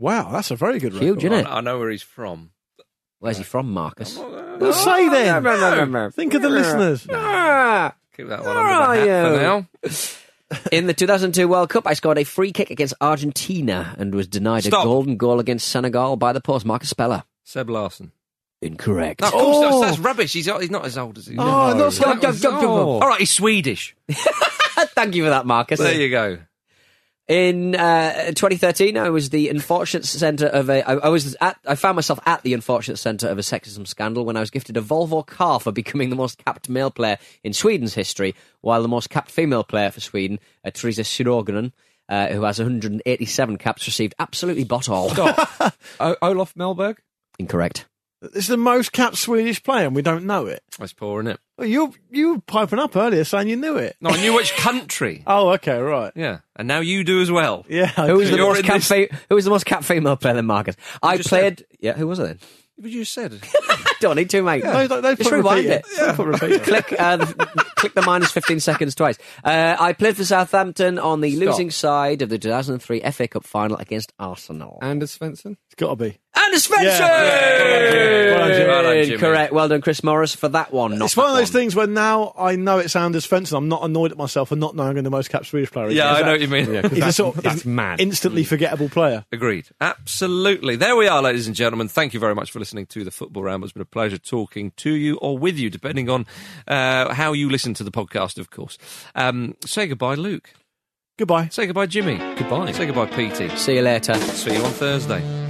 Speaker 2: Wow, that's a very good record.
Speaker 5: Huge, isn't it?
Speaker 1: I, I know where he's from.
Speaker 5: Where's he from, Marcus?
Speaker 2: Well, say then. Think of the listeners.
Speaker 5: Ah,
Speaker 1: Keep that one
Speaker 5: Where
Speaker 1: under the
Speaker 5: are
Speaker 1: hat for
Speaker 5: you?
Speaker 1: now.
Speaker 5: In the 2002 World Cup, I scored a free kick against Argentina and was denied
Speaker 1: Stop.
Speaker 5: a golden goal against Senegal by the post. Marcus Speller.
Speaker 1: Seb Larsson.
Speaker 5: Incorrect.
Speaker 1: No, of course,
Speaker 2: Oh.
Speaker 1: that's, that's rubbish. He's, he's not as old as he.
Speaker 2: Oh, not so-
Speaker 5: Jump, jump, jump, jump.
Speaker 1: All right, he's Swedish.
Speaker 5: Thank you for that, Marcus.
Speaker 1: There you go.
Speaker 5: In uh, 2013, I was the unfortunate centre of a. I, I was at. I found myself at the unfortunate centre of a sexism scandal when I was gifted a Volvo car for becoming the most capped male player in Sweden's history, while the most capped female player for Sweden, uh, Teresa Sjögran, uh, who has 187 caps, received absolutely bot all.
Speaker 4: o- Olof Mellberg?
Speaker 5: Incorrect.
Speaker 2: It's the most capped Swedish player, and we don't know it.
Speaker 1: That's poor, isn't it?
Speaker 2: Well, you you were piping up earlier saying you knew it.
Speaker 1: No, I knew which country.
Speaker 2: Oh, okay, right.
Speaker 1: Yeah, and now you do as well.
Speaker 2: Yeah.
Speaker 5: Who was the
Speaker 1: You're
Speaker 5: most
Speaker 1: in
Speaker 5: capped?
Speaker 1: this-
Speaker 5: Fe- who was the most capped female player than Marcus? I
Speaker 1: just
Speaker 5: played. Yeah, who was it then?
Speaker 1: But you said.
Speaker 5: Don't need to, mate.
Speaker 2: No, don't, don't
Speaker 5: Just
Speaker 2: put
Speaker 5: rewind
Speaker 2: repeat
Speaker 5: it.
Speaker 2: Don't put repeat it.
Speaker 5: click uh, the, click the minus 15 seconds twice. Uh, I played for Southampton on the
Speaker 4: Stop.
Speaker 5: losing side of the 2003 FA Cup final against Arsenal.
Speaker 4: Anders Svensson?
Speaker 2: It's got to be.
Speaker 5: Anders Svensson!
Speaker 2: Yeah. Well done, Jimmy.
Speaker 1: Well done, Jimmy.
Speaker 5: Correct. Well done, Chris Morris, for that one. Not
Speaker 2: it's one of
Speaker 5: that
Speaker 2: those things where now I know it's Anders Svensson. I'm not annoyed at myself for not knowing who the most capped Swedish player is.
Speaker 1: Yeah,
Speaker 2: Is
Speaker 1: I know what you mean.
Speaker 4: Yeah, 'cause
Speaker 2: He's a
Speaker 4: that's,
Speaker 2: sort of
Speaker 4: that's
Speaker 2: in-
Speaker 4: mad.
Speaker 2: instantly forgettable player.
Speaker 1: Agreed. Absolutely. There we are, ladies and gentlemen. Thank you very much for listening to the Football Ramble. It's been a pleasure talking to you or with you, depending on uh, how you listen to the podcast, of course. Um, say goodbye, Luke.
Speaker 2: Goodbye.
Speaker 1: Say goodbye, Jimmy.
Speaker 4: Goodbye.
Speaker 1: Say goodbye, PT.
Speaker 5: See you later.
Speaker 1: See you on Thursday.